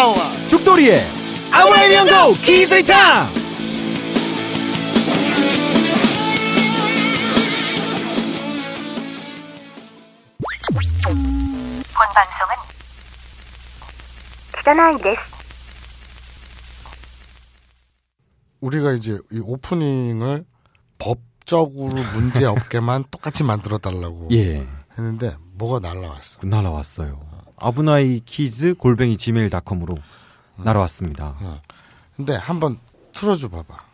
박사와 죽돌이의 아우라이언고 키스리타 본 방송은 그다나이 데스 우리가 이제 이 오프닝을 법적으로 문제 없게만 똑같이 만들어 달라고 예. 했는데 뭐가 날라왔어. 날라왔어요. 아브나이 키즈 골뱅이 지메일닷컴으로 날아왔습니다. 근데 한번 틀어줘 봐봐.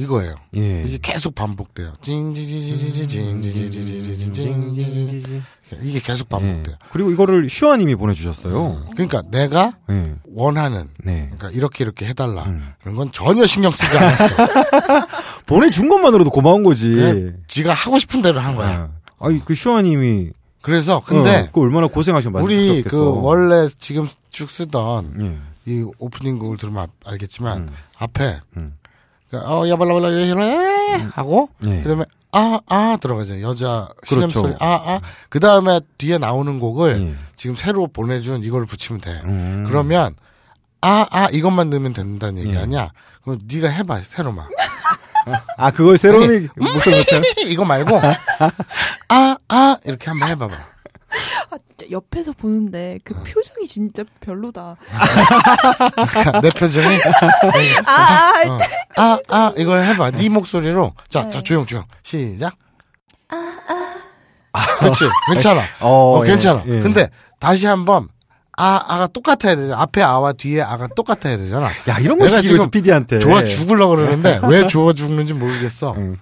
이거예요. 예 이게 계속 반복돼요. 징지지지지징지지지지징지지지 이게 계속 예. 반복돼요. 그리고 이거를 슈아님이 보내주셨어요 그러니까 내가 예 원하는 네. 그러니까 이렇게 이렇게 해달라 음. 그런 건 전혀 신경 쓰지 않았어. 보내준 것만으로도 고마운 거지 지가 하고 싶은 대로 한 거야. 아. 아니 그 슈아님이 그래서 근데 어, 그 얼마나 고생하신 많이 우리 부탁했어. 그 원래 지금 쭉 쓰던 예. 이 오프닝 곡을 들으면 알- 알겠지만 음. 앞에 음. 그러니까 어 야발라발라 이래 하고 예. 그다음에 아아 들어가죠 여자 신음 그렇죠. 소리 아아 그 다음에 뒤에 나오는 곡을 예. 지금 새로 보내준 이걸 붙이면 돼 음. 그러면 아아 이것만 넣으면 된다는 얘기 예. 아니야 그럼 네가 해봐 새로만 아 그걸 새로미 목소리 넣자 이거 말고 아아 이렇게 한번 해봐봐 아, 진짜 옆에서 보는데 그 표정이 진짜 별로다. 내 표정이 아, 아, 할 어. 아, 아, 이걸 해봐. 네 목소리로. 자, 자, 조용, 조용. 시작. 아, 그렇지. 괜찮아. 어, 어, 예, 괜찮아. 예. 근데 다시 한번 아, 아가 똑같아야 되잖아. 앞에 아와 뒤에 아가 똑같아야 되잖아. 야 이런 거 내가 지금 PD한테 좋아 죽으려고 그러는데 왜 좋아 죽는지 모르겠어. 응.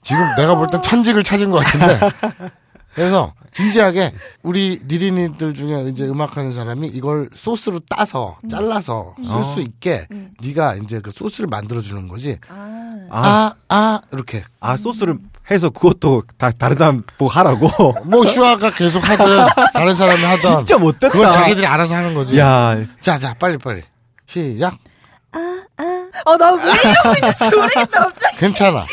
지금 내가 볼 땐 천직을 찾은 것 같은데. 그래서 진지하게 우리 니린이들 중에 이제 음악하는 사람이 이걸 소스로 따서 잘라서 쓸 수 있게 네가 이제 그 소스를 만들어 주는 거지. 아, 아, 아, 아, 이렇게. 아 소스를 해서 그것도 다 다른 사람 보고 하라고 뭐 슈아가 계속 하든 다른 사람이 하든 진짜 못됐다 그건 자기들이 알아서 하는 거지. 야 자, 자, 빨리 빨리. 시작. 어, 나왜 이러고 있는지 모르겠다, 갑자기. 괜찮아.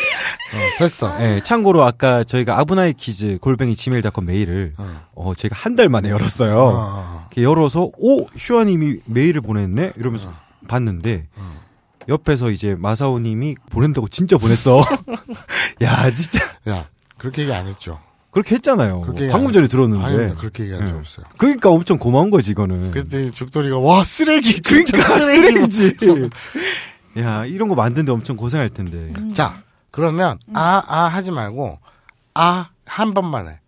어, 됐어. 예, 참고로 아까 저희가 아브나이 키즈 골뱅이 지메일닷컴 메일을 어, 저희가 한 달 만에 열었어요. 어. 이렇게 열어서 오 슈아님이 메일을 보냈네 이러면서 봤는데 옆에서 이제 마사오님이 보낸다고 진짜 보냈어. 야 진짜 야, 그렇게 얘기 안 했죠. 그렇게 했잖아요. 그렇게 방금 안 전에. 들었는데. 아닙니다. 그렇게 얘기한 적 예. 없어요. 그러니까 엄청 고마운 거지 이거는. 그때 죽돌이가 와 쓰레기 진짜 그러니까 쓰레기. 쓰레기지. 야 이런 거 만드는데 엄청 고생할 텐데. 자, 그러면 아, 아 하지 말고 아 한 번만 해.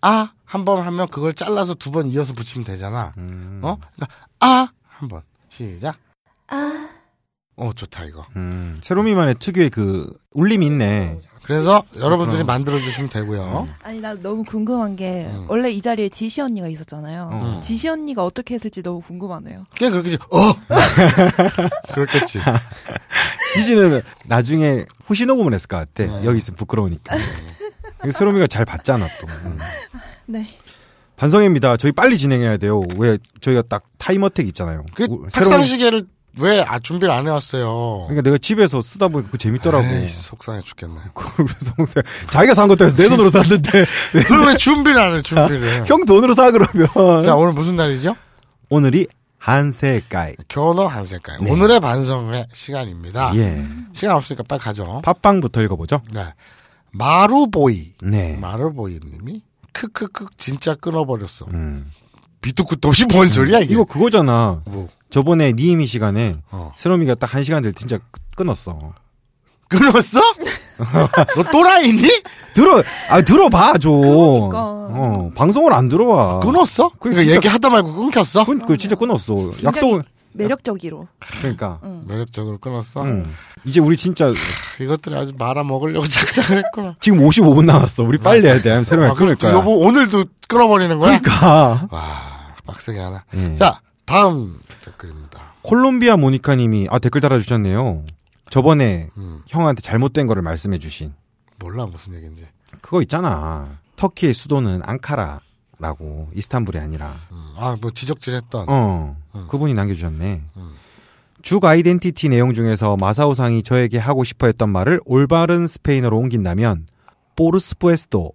아 한 번 하면 그걸 잘라서 두 번 이어서 붙이면 되잖아. 음. 어? 그러니까 아 한 번. 시작. 아. 어, 좋다 이거. 음, 세로미만의 특유의 그 울림이 있네. 그래서 여러분들이 만들어 주시면 되고요. 아니, 나 너무 궁금한 게, 원래 이 자리에 지시 언니가 있었잖아요. 어. 지시 언니가 어떻게 했을지 너무 궁금하네요. 그냥 그렇게지. 어. 그렇겠지. 지지는 나중에 후시 녹음을 했을 것 같아. 여기 있으면 부끄러우니까. 이거 세로미가 잘 봤잖아 또. 음. 네. 반성입니다. 저희 빨리 진행해야 돼요. 왜 저희가 딱 time attack 있잖아요. 그 우- 탁상 시계를 왜 아, 준비를 안 해왔어요? 그러니까 내가 집에서 쓰다 보니까 그거 재밌더라고. 에이, 속상해 죽겠네. 그래서 자기가 산 것도 내 돈으로 샀는데 왜 그럼 왜 준비를 안 해? 준비를. 형 돈으로 사 그러면. 자 오늘 무슨 날이죠? 오늘이 한세가이. 견어 한색깔. 오늘의 반성회 시간입니다. 예. 시간 없으니까 빨리 가죠. 팟빵부터 읽어보죠. 네. 마루보이. 네. 마루보이 님이 크크크 진짜 끊어버렸어. 음. 끝도 없이 뭔 소리야 이게? 이거 그거잖아. 뭐 저번에 니이미 시간에 어. 세롬이가 딱 한 시간 될때 진짜 끄- 끊었어. 끊었어? 너 또라이니? 들어, 아 들어봐 좀. 그러니까. 어, 방송을 안 들어봐. 끊었어? 그 그러니까 진짜- 얘기하다 말고 끊겼어? 그, 그 진짜 끊었어. 약속을 매력적이로. 그러니까. 매력적으로 끊었어? 응. 이제 우리 진짜 이것들이 아주 말아 먹으려고 작작을 했구나. 지금 55분 남았어. 우리 빨리 해야 돼. 세롬이 아, 끊을 거야. 여보 오늘도 끊어버리는 거야? 그러니까. 와 빡세게 하나. 예. 자 다음 댓글입니다. 콜롬비아 모니카님이 아 댓글 달아주셨네요. 저번에 음. 형한테 잘못된 거를 말씀해주신 몰라 무슨 얘기인지. 그거 있잖아. 터키의 수도는 앙카라라고 이스탄불이 아니라. 아뭐 지적질했던. 어 음. 그분이 남겨주셨네. 음. 죽 아이덴티티 내용 중에서 마사오상이 저에게 하고 싶어 했던 말을 올바른 스페인어로 옮긴다면 por supuesto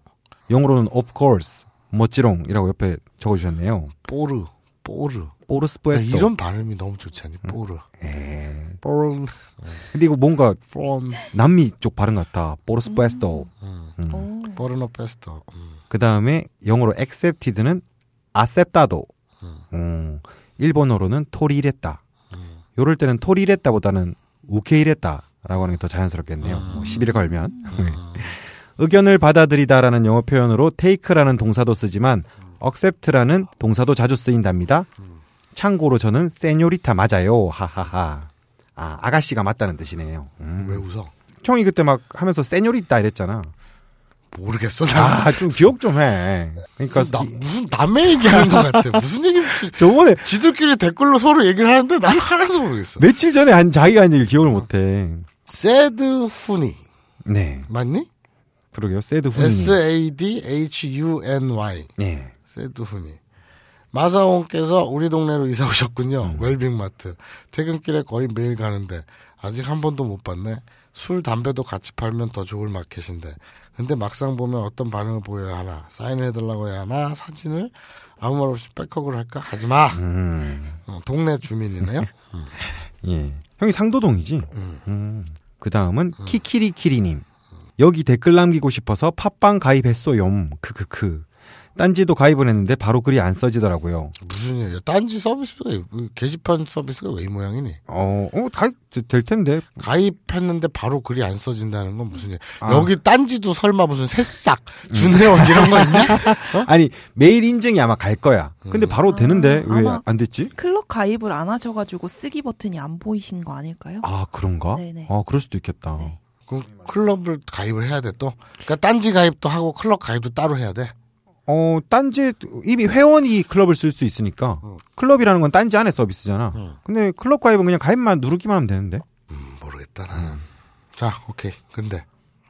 영어로는 of course 멋지롱이라고 옆에 적어주셨네요. por, por. por supuesto. 이런 발음이 너무 좋지 않니? 뽀르. 에. por, 근데 이거 뭔가 from, 남미 쪽 발음 같다. por supuesto. 음. 음. 어. 뽀르노 페스토. 음. 그 다음에 영어로 accepted는 aceptado. 음. 일본어로는 取り入れた. 요럴 때는 토리레따보다는 우케이레따라고 하는 게 더 자연스럽겠네요. 뭐 10일 걸면. 네. 의견을 받아들이다라는 영어 표현으로 take라는 동사도 쓰지만 accept라는 동사도 자주 쓰인답니다. 참고로 저는 세뇨리타 맞아요. 하하하. 아, 아가씨가 맞다는 뜻이네요. 음. 왜 웃어? 형이 그때 막 하면서 세뇨리타 이랬잖아. 모르겠어. 나, 아, 좀 기억 좀 해. 그러니까 나 무슨 남의 얘기하는 것 같아. 무슨 얘기? 저번에 지들끼리 댓글로 서로 얘기를 하는데 나는 하나도 모르겠어. 며칠 전에 한 자기가 한 얘기를 기억을 못 해. 새드 후니 네. 맞니? 그러게요. 세드 후니. S A D H U N Y. 네. 새드 후니. 마사옹께서 우리 동네로 이사 오셨군요. 웰빙마트. 퇴근길에 거의 매일 가는데 아직 한 번도 못 봤네. 술, 담배도 같이 팔면 더 좋을 마켓인데. 근데 막상 보면 어떤 반응을 보여야 하나. 사인해달라고 해야 하나. 사진을 아무 말 없이 백허그를 할까? 하지 마. 음. 어, 동네 주민이네요. 예. 형이 상도동이지? 음. 그 다음은 키키리키리님. 여기 댓글 남기고 싶어서 팟빵 가입했어요. 크크크. 딴지도 가입을 했는데 바로 글이 안 써지더라고요. 무슨 얘기야? 딴지 서비스가 게시판 서비스가 왜 이 모양이니? 어, 어, 가입 될 텐데. 가입했는데 바로 글이 안 써진다는 건 무슨 얘기? 아. 여기 딴지도 설마 무슨 새싹, 준혜원 이런 거 있냐? 아니, 메일 인증이 아마 갈 거야. 근데 바로 되는데 왜 아마- 안 됐지? 클럽 가입을 안 하셔가지고 쓰기 버튼이 안 보이신 거 아닐까요? 아, 그런가? 네네. 아, 그럴 수도 있겠다. 네. 그럼 클럽을 가입을 해야 돼 또. 그러니까 딴지 가입도 하고 클럽 가입도 따로 해야 돼. 어, 딴지, 이미 회원이 클럽을 쓸 수 있으니까. 클럽이라는 건 딴지 안에 서비스잖아. 근데 클럽 가입은 그냥 가입만 누르기만 하면 되는데. 음, 모르겠다 나는. 자, 오케이. 근데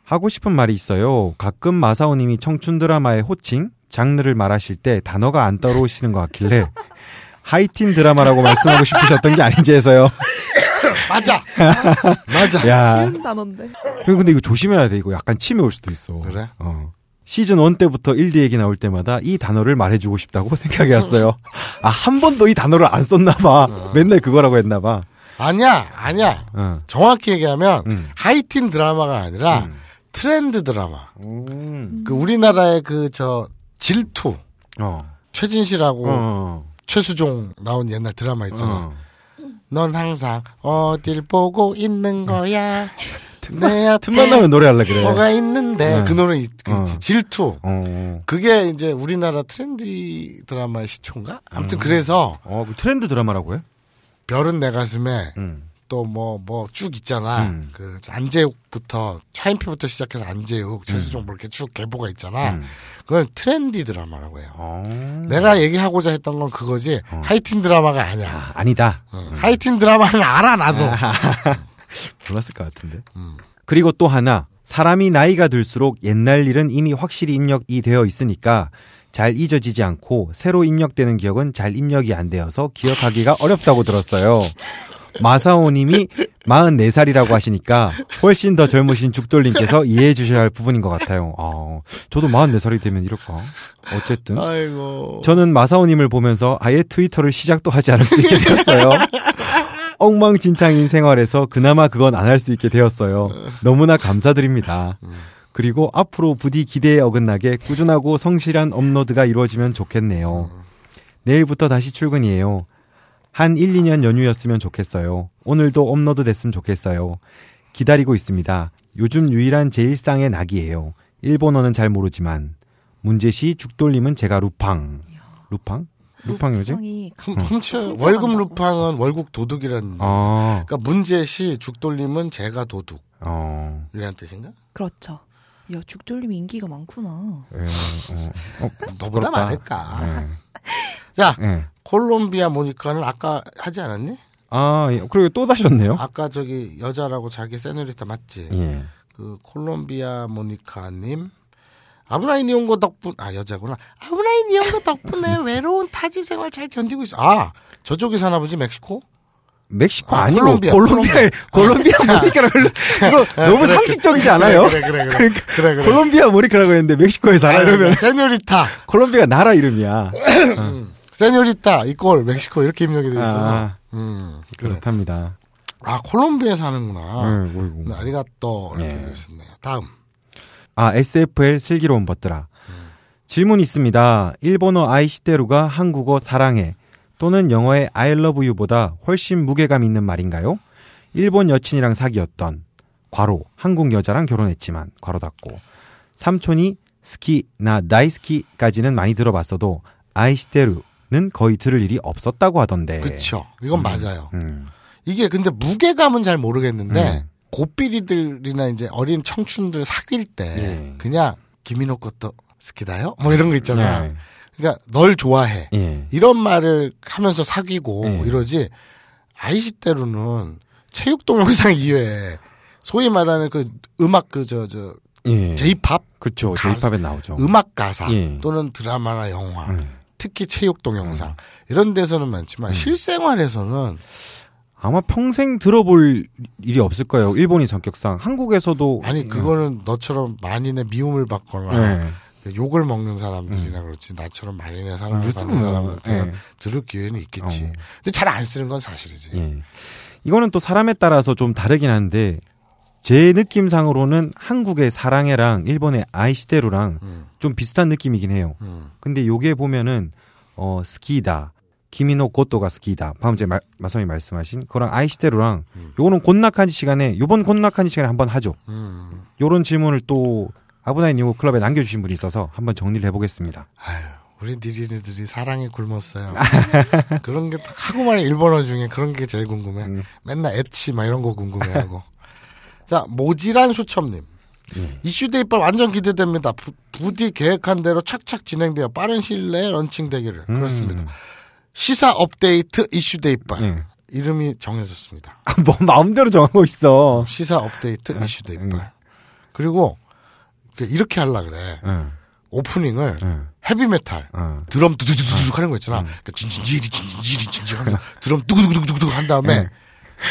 하고 싶은 말이 있어요. 가끔 마사오님이 청춘 드라마의 호칭, 장르를 말하실 때 단어가 안 떠오르시는 것 같길래 하이틴 드라마라고 말씀하고 싶으셨던 게 아닌지 해서요. 맞아. 맞아. 야, 쉬운 단어인데. 형 근데 이거 조심해야 돼. 이거 약간 침해 올 수도 있어. 그래? 어. 시즌 1 때부터 1, D 얘기 나올 때마다 이 단어를 말해주고 싶다고 생각해 왔어요. 아, 한 번도 이 단어를 안 썼나봐. 맨날 그거라고 했나봐. 아니야, 아니야. 어. 정확히 얘기하면 음. 하이틴 드라마가 아니라 트렌드 드라마. 음. 그 우리나라의 그 저 질투 어. 최진실하고 어. 최수종 나온 옛날 드라마 있잖아. 어. 넌 항상 어딜 보고 있는 거야. 내 앞에 틈만 나면 노래할라 그래. 뭐가 있는데 네. 그 노래 있- 그 어. 질투. 어. 그게 이제 우리나라 트렌디 드라마의 시초인가? 아무튼 그래서 어, 그 트렌드 드라마라고 해? 별은 내 가슴에 응. 또 뭐 뭐 쭉 있잖아. 음. 그 안재욱부터 차인표부터 시작해서 안재욱, 최수종 뭐 이렇게 쭉 계보가 있잖아. 음. 그걸 트렌디 드라마라고 해요. 어. 내가 얘기하고자 했던 건 그거지. 하이틴 드라마가 아니야. 아, 아니다. 어. 하이틴 드라마는 알아 나도. 몰랐을 것 같은데. 그리고 또 하나, 사람이 나이가 들수록 옛날 일은 이미 확실히 입력이 되어 있으니까 잘 잊어지지 않고 새로 입력되는 기억은 잘 입력이 안 되어서 기억하기가 어렵다고 들었어요. 마사오님이 44살이라고 하시니까 훨씬 더 젊으신 죽돌님께서 이해해 주셔야 할 부분인 것 같아요. 아, 저도 44살이 되면 이럴까? 어쨌든. 아이고. 저는 마사오님을 보면서 아예 트위터를 시작도 하지 않을 수 있게 되었어요. 엉망진창인 생활에서 그나마 그건 안 할 수 있게 되었어요. 너무나 감사드립니다. 그리고 앞으로 부디 기대에 어긋나게 꾸준하고 성실한 업로드가 이루어지면 좋겠네요. 내일부터 다시 출근이에요. 한 1, 2년 연휴였으면 좋겠어요. 오늘도 업로드 됐으면 좋겠어요. 기다리고 있습니다. 요즘 유일한 제 일상의 낙이에요. 일본어는 잘 모르지만 문제시 죽돌님은 제가 루팡. 루팡? 루팡 요즘? 루팡이 훔- 훔쳐 훔쳐간다. 월급 루팡은 월급 도둑이란. 어, 그러니까 문제시 죽돌님은 제가 도둑이란 어, 뜻인가? 그렇죠. 야 죽돌님이 인기가 많구나. 예, 어, 어, 너보다 부끄럽다. 많을까? 예, 자, 예. 콜롬비아 모니카는 아까 하지 않았니? 아, 예. 그리고 또 다셨네요? 아까 저기 여자라고 자기 세뇨리타 맞지? 예. 그 콜롬비아 모니카님 아브라이 니온고 덕분 아 여자구나 아브라이 니온고 덕분에 외로운 타지 생활 잘 견디고 있어 아 저쪽에 사나 보지 멕시코 멕시코 아, 아, 니고 콜롬비아, 콜롬비아 콜롬비아 모니카라고 이거 너무 그래, 상식적이지 않아요? 그래, 그래, 그래. 그러니까 그래, 그래. 콜롬비아 모니카라고 했는데 멕시코에 살아 이러면 세뇨리타, 콜롬비아 나라 이름이야. 세뇨리타 이꼴 멕시코 이렇게 입력이 돼 있어서. 아, 음, 그래. 그렇답니다. 아 콜롬비아에 사는구나. 응, 어이구. 네, 아리가또 이렇게 예. 되셨네요. 다음. 아, SFL 슬기로운 버트라. 질문 있습니다. 일본어 아이시테루가 한국어 사랑해 또는 영어의 I love you보다 훨씬 무게감 있는 말인가요? 일본 여친이랑 사귀었던 과로 한국 여자랑 결혼했지만 과로 닫고 삼촌이 스키 나 나이스키까지는 많이 들어봤어도 아이시테루 는 거의 들을 일이 없었다고 하던데. 그렇죠. 이건 맞아요. 음. 이게 근데 무게감은 잘 모르겠는데 음. 고삐리들이나 이제 어린 청춘들 사귈 때 예. 그냥 김인호 것도 스키다요? 뭐 이런 거 있잖아요. 예. 그러니까 널 좋아해. 예. 이런 말을 하면서 사귀고 예. 이러지 아이시대로는 체육 동영상 이외에 소위 말하는 그 음악 그 저저 예. 제이팝 그렇죠. 제이팝에 나오죠. 음악 가사 예. 또는 드라마나 영화 음. 특히 체육 동영상 이런 데서는 많지만 실생활에서는 아마 평생 들어볼 일이 없을 거예요. 일본인 성격상. 한국에서도 아니 그거는 너처럼 만인의 미움을 받거나 예. 욕을 먹는 사람들이나 그렇지 나처럼 만인의 사랑을 받는 뭐, 사람한테는 예. 들을 기회는 있겠지. 어. 근데 잘 안 쓰는 건 사실이지. 예. 이거는 또 사람에 따라서 좀 다르긴 한데 제 느낌상으로는 한국의 사랑해랑 일본의 아이시테루랑 음. 좀 비슷한 느낌이긴 해요. 음. 근데 요게 보면은 어 스키다. 키미노 고토가 스키다. 방금 말- 마선이 말씀하신 그랑 아이시테루랑 요거는 곤낙한 시간에 요번 곤낙한 시간에 한번 하죠. 음. 요런 질문을 또 아브나인 요구 클럽에 남겨 주신 분이 있어서 한번 정리를 해 보겠습니다. 아유, 우리 니린이들이 사랑에 굶었어요. 그런 게딱 하고만 일본어 중에 그런 게 제일 궁금해. 음. 맨날 エッチ 막 이런 거 궁금해하고. 자, 모지란 수첩님. 예. 이슈 대입발 완전 기대됩니다. 부, 부디 계획한 대로 착착 진행되어 빠른 시일 내에 런칭 되기를. 음. 그렇습니다. 시사 업데이트 이슈 대입발. 예. 이름이 정해졌습니다. 뭐 마음대로 정하고 있어. 시사 업데이트 이슈 대입발. 그리고 이렇게 하려 그래. 응, 오프닝을 응, 헤비메탈. 응. 드럼 두두두두두 하는 거 있잖아. 그러니까 진진지리 진진지리 진진 하면서 드럼 두구두구두구두구 한 다음에 네.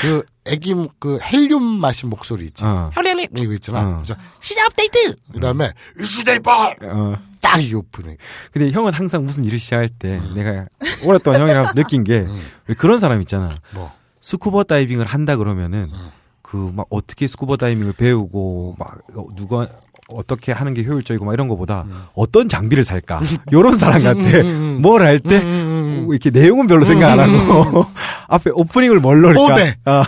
그 애기 목- 그 헬륨 마신 목소리 있지. 어. 헬륨 이거 있잖아. 어. 그래서 시사 업데이트. 그다음에 대입발 어. 딱 이게 오프닝. 근데 형은 항상 무슨 일을 시작할 때 내가 오랫동안 형이랑 느낀 게왜 그런 사람 있잖아. 뭐 스쿠버 다이빙을 한다 그러면은 그막 어떻게 스쿠버 다이빙을 배우고 막 어, 누가 어떻게 하는 게 효율적이고 막 이런 거보다 어떤 장비를 살까 요런 사람 같아. 뭘 할 때 이렇게 내용은 별로 생각 안 하고 앞에 오프닝을 뭘 넣을까? 뽀대. 아,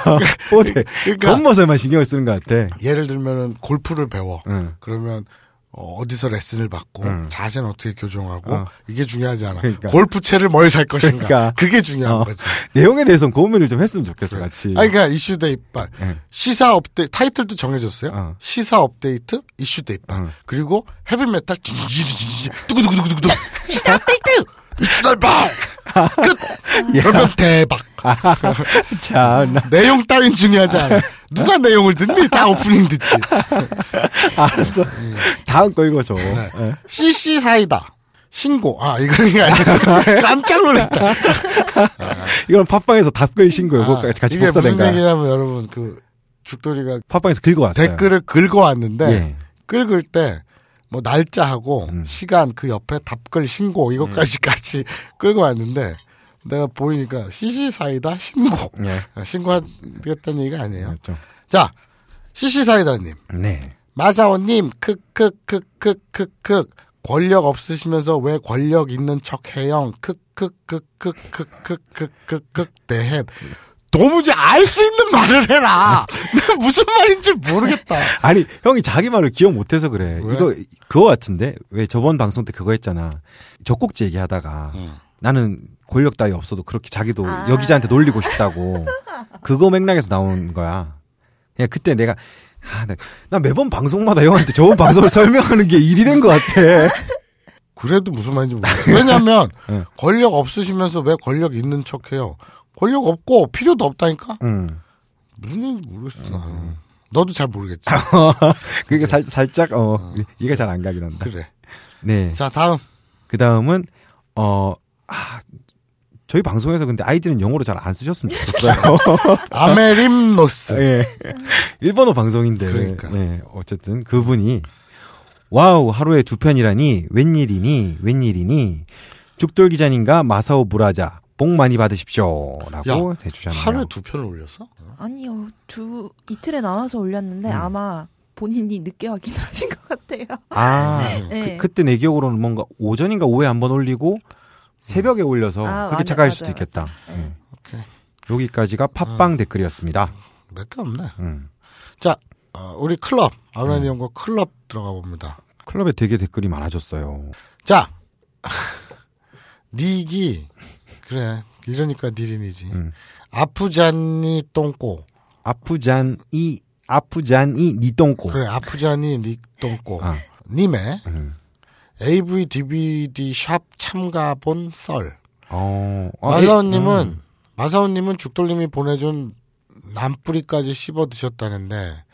뽀대. 그러니까- 겉멋에만 신경을 쓰는 것 같아. 예를 들면은 골프를 배워. 응. 그러면 어, 어디서 레슨을 받고 응. 자세는 어떻게 교정하고 어. 이게 중요하지 않아. 그러니까. 골프채를 뭘 살 것인가. 그러니까. 그게 중요한 어. 거지. 내용에 대해서 고민을 좀 했으면 좋겠어, 같이. 아니, 그러니까 이슈 대입발. 응. 시사 업데이트, 타이틀도 정해졌어요. 어. 시사 업데이트, 이슈 대입발. 응. 그리고 헤비 메탈, 징징징징, 두구두구두구두구. 시사 업데이트! 대입발! 끝! 그러면 대박. 참, 나- 내용 따윈 중요하지 않아. 누가 내용을 듣니? 다 오프닝 듣지. 알았어. 다음 거 읽어줘. 네. 예. CC 사이다. 신고. 아, 이거 아니야. 깜짝 놀랐다. 이건 팟빵에서 답글 신고 요거 아, 같이 이게 복사된 무슨 거야. 얘기냐면 여러분, 그, 죽돌이가 팟빵에서 긁어왔어요. 댓글을 긁어왔는데, 예. 긁을 때, 뭐, 날짜하고, 음. 시간, 그 옆에 답글 신고, 이것까지 같이 긁어왔는데, 내가 보이니까, CC 사이다, 신고. 예. 아, 신고하겠다는 얘기가 아니에요. 맞죠. 자, CC 사이다님. 네. 마사오님, 크크크크크크크. 권력 없으시면서 왜 권력 있는 척 해요? 크크크크크크크크크크 대해. 도무지 알 수 있는 말을 해라. 내가 무슨 말인지 모르겠다. 아니, 형이 자기 말을 기억 못해서 그래. 왜? 이거, 그거 같은데? 왜 저번 방송 때 그거 했잖아. 젖꼭지 얘기하다가 나는 권력 따위 없어도 그렇게 자기도 아. 여기자한테 놀리고 싶다고. 그거 맥락에서 나온 거야. 그냥 그때 내가, 아, 나, 나 매번 방송마다 형한테 저번 방송을 설명하는 게 일이 된 것 같아. 그래도 무슨 말인지 모르겠어. 왜냐면 네. 권력 없으시면서 왜 권력 있는 척 해요? 권력 없고 필요도 없다니까? 응. 무슨 얘기인지 모르겠어. 나는. 너도 잘 모르겠지. 그게 살, 살짝, 어, 이해가 잘 안 가긴 한다. 그래. 네. 자, 다음. 그 다음은, 어, 아, 저희 방송에서 근데 아이디는 영어로 잘 안 쓰셨으면 좋겠어요. 아메림노스. 예. 일본어 방송인데. 그러니까. 네, 어쨌든 그분이 wow 하루에 두 편이라니 웬일이니 웬일이니 죽돌 기자님과 마사오 무라자 복 많이 받으십시오라고 해주셨네요. 하루에 두 편을 올렸어? 아니요, 두 이틀에 나눠서 올렸는데 음. 아마 본인이 늦게 확인을 하신 것 같아요. 아 네. 그, 그때 내 기억으로는 뭔가 오전인가 오후에 한 번 올리고 새벽에 올려서 아, 그렇게 맞아, 착각할 맞아요, 수도 있겠다. 맞아요. 네. 오케이. 여기까지가 팟빵 댓글이었습니다. 몇 개 없네. 음. 자, 어, 우리 클럽. 아브라니 연구 클럽 들어가 봅니다. 클럽에 되게 댓글이 많아졌어요. 자, 닉이, 그래. 이러니까 니린이지. 음. 아프잔니 똥꼬. 아프잔이 아프잔이 니똥꼬. 그래, 아프잔니 닉 똥꼬. 아, 님의 음. AV DVD 샵 참가본 썰. 어, 아, 마사오님은 음. 마사오님은 죽돌님이 보내준 남뿌리까지 씹어 드셨다는데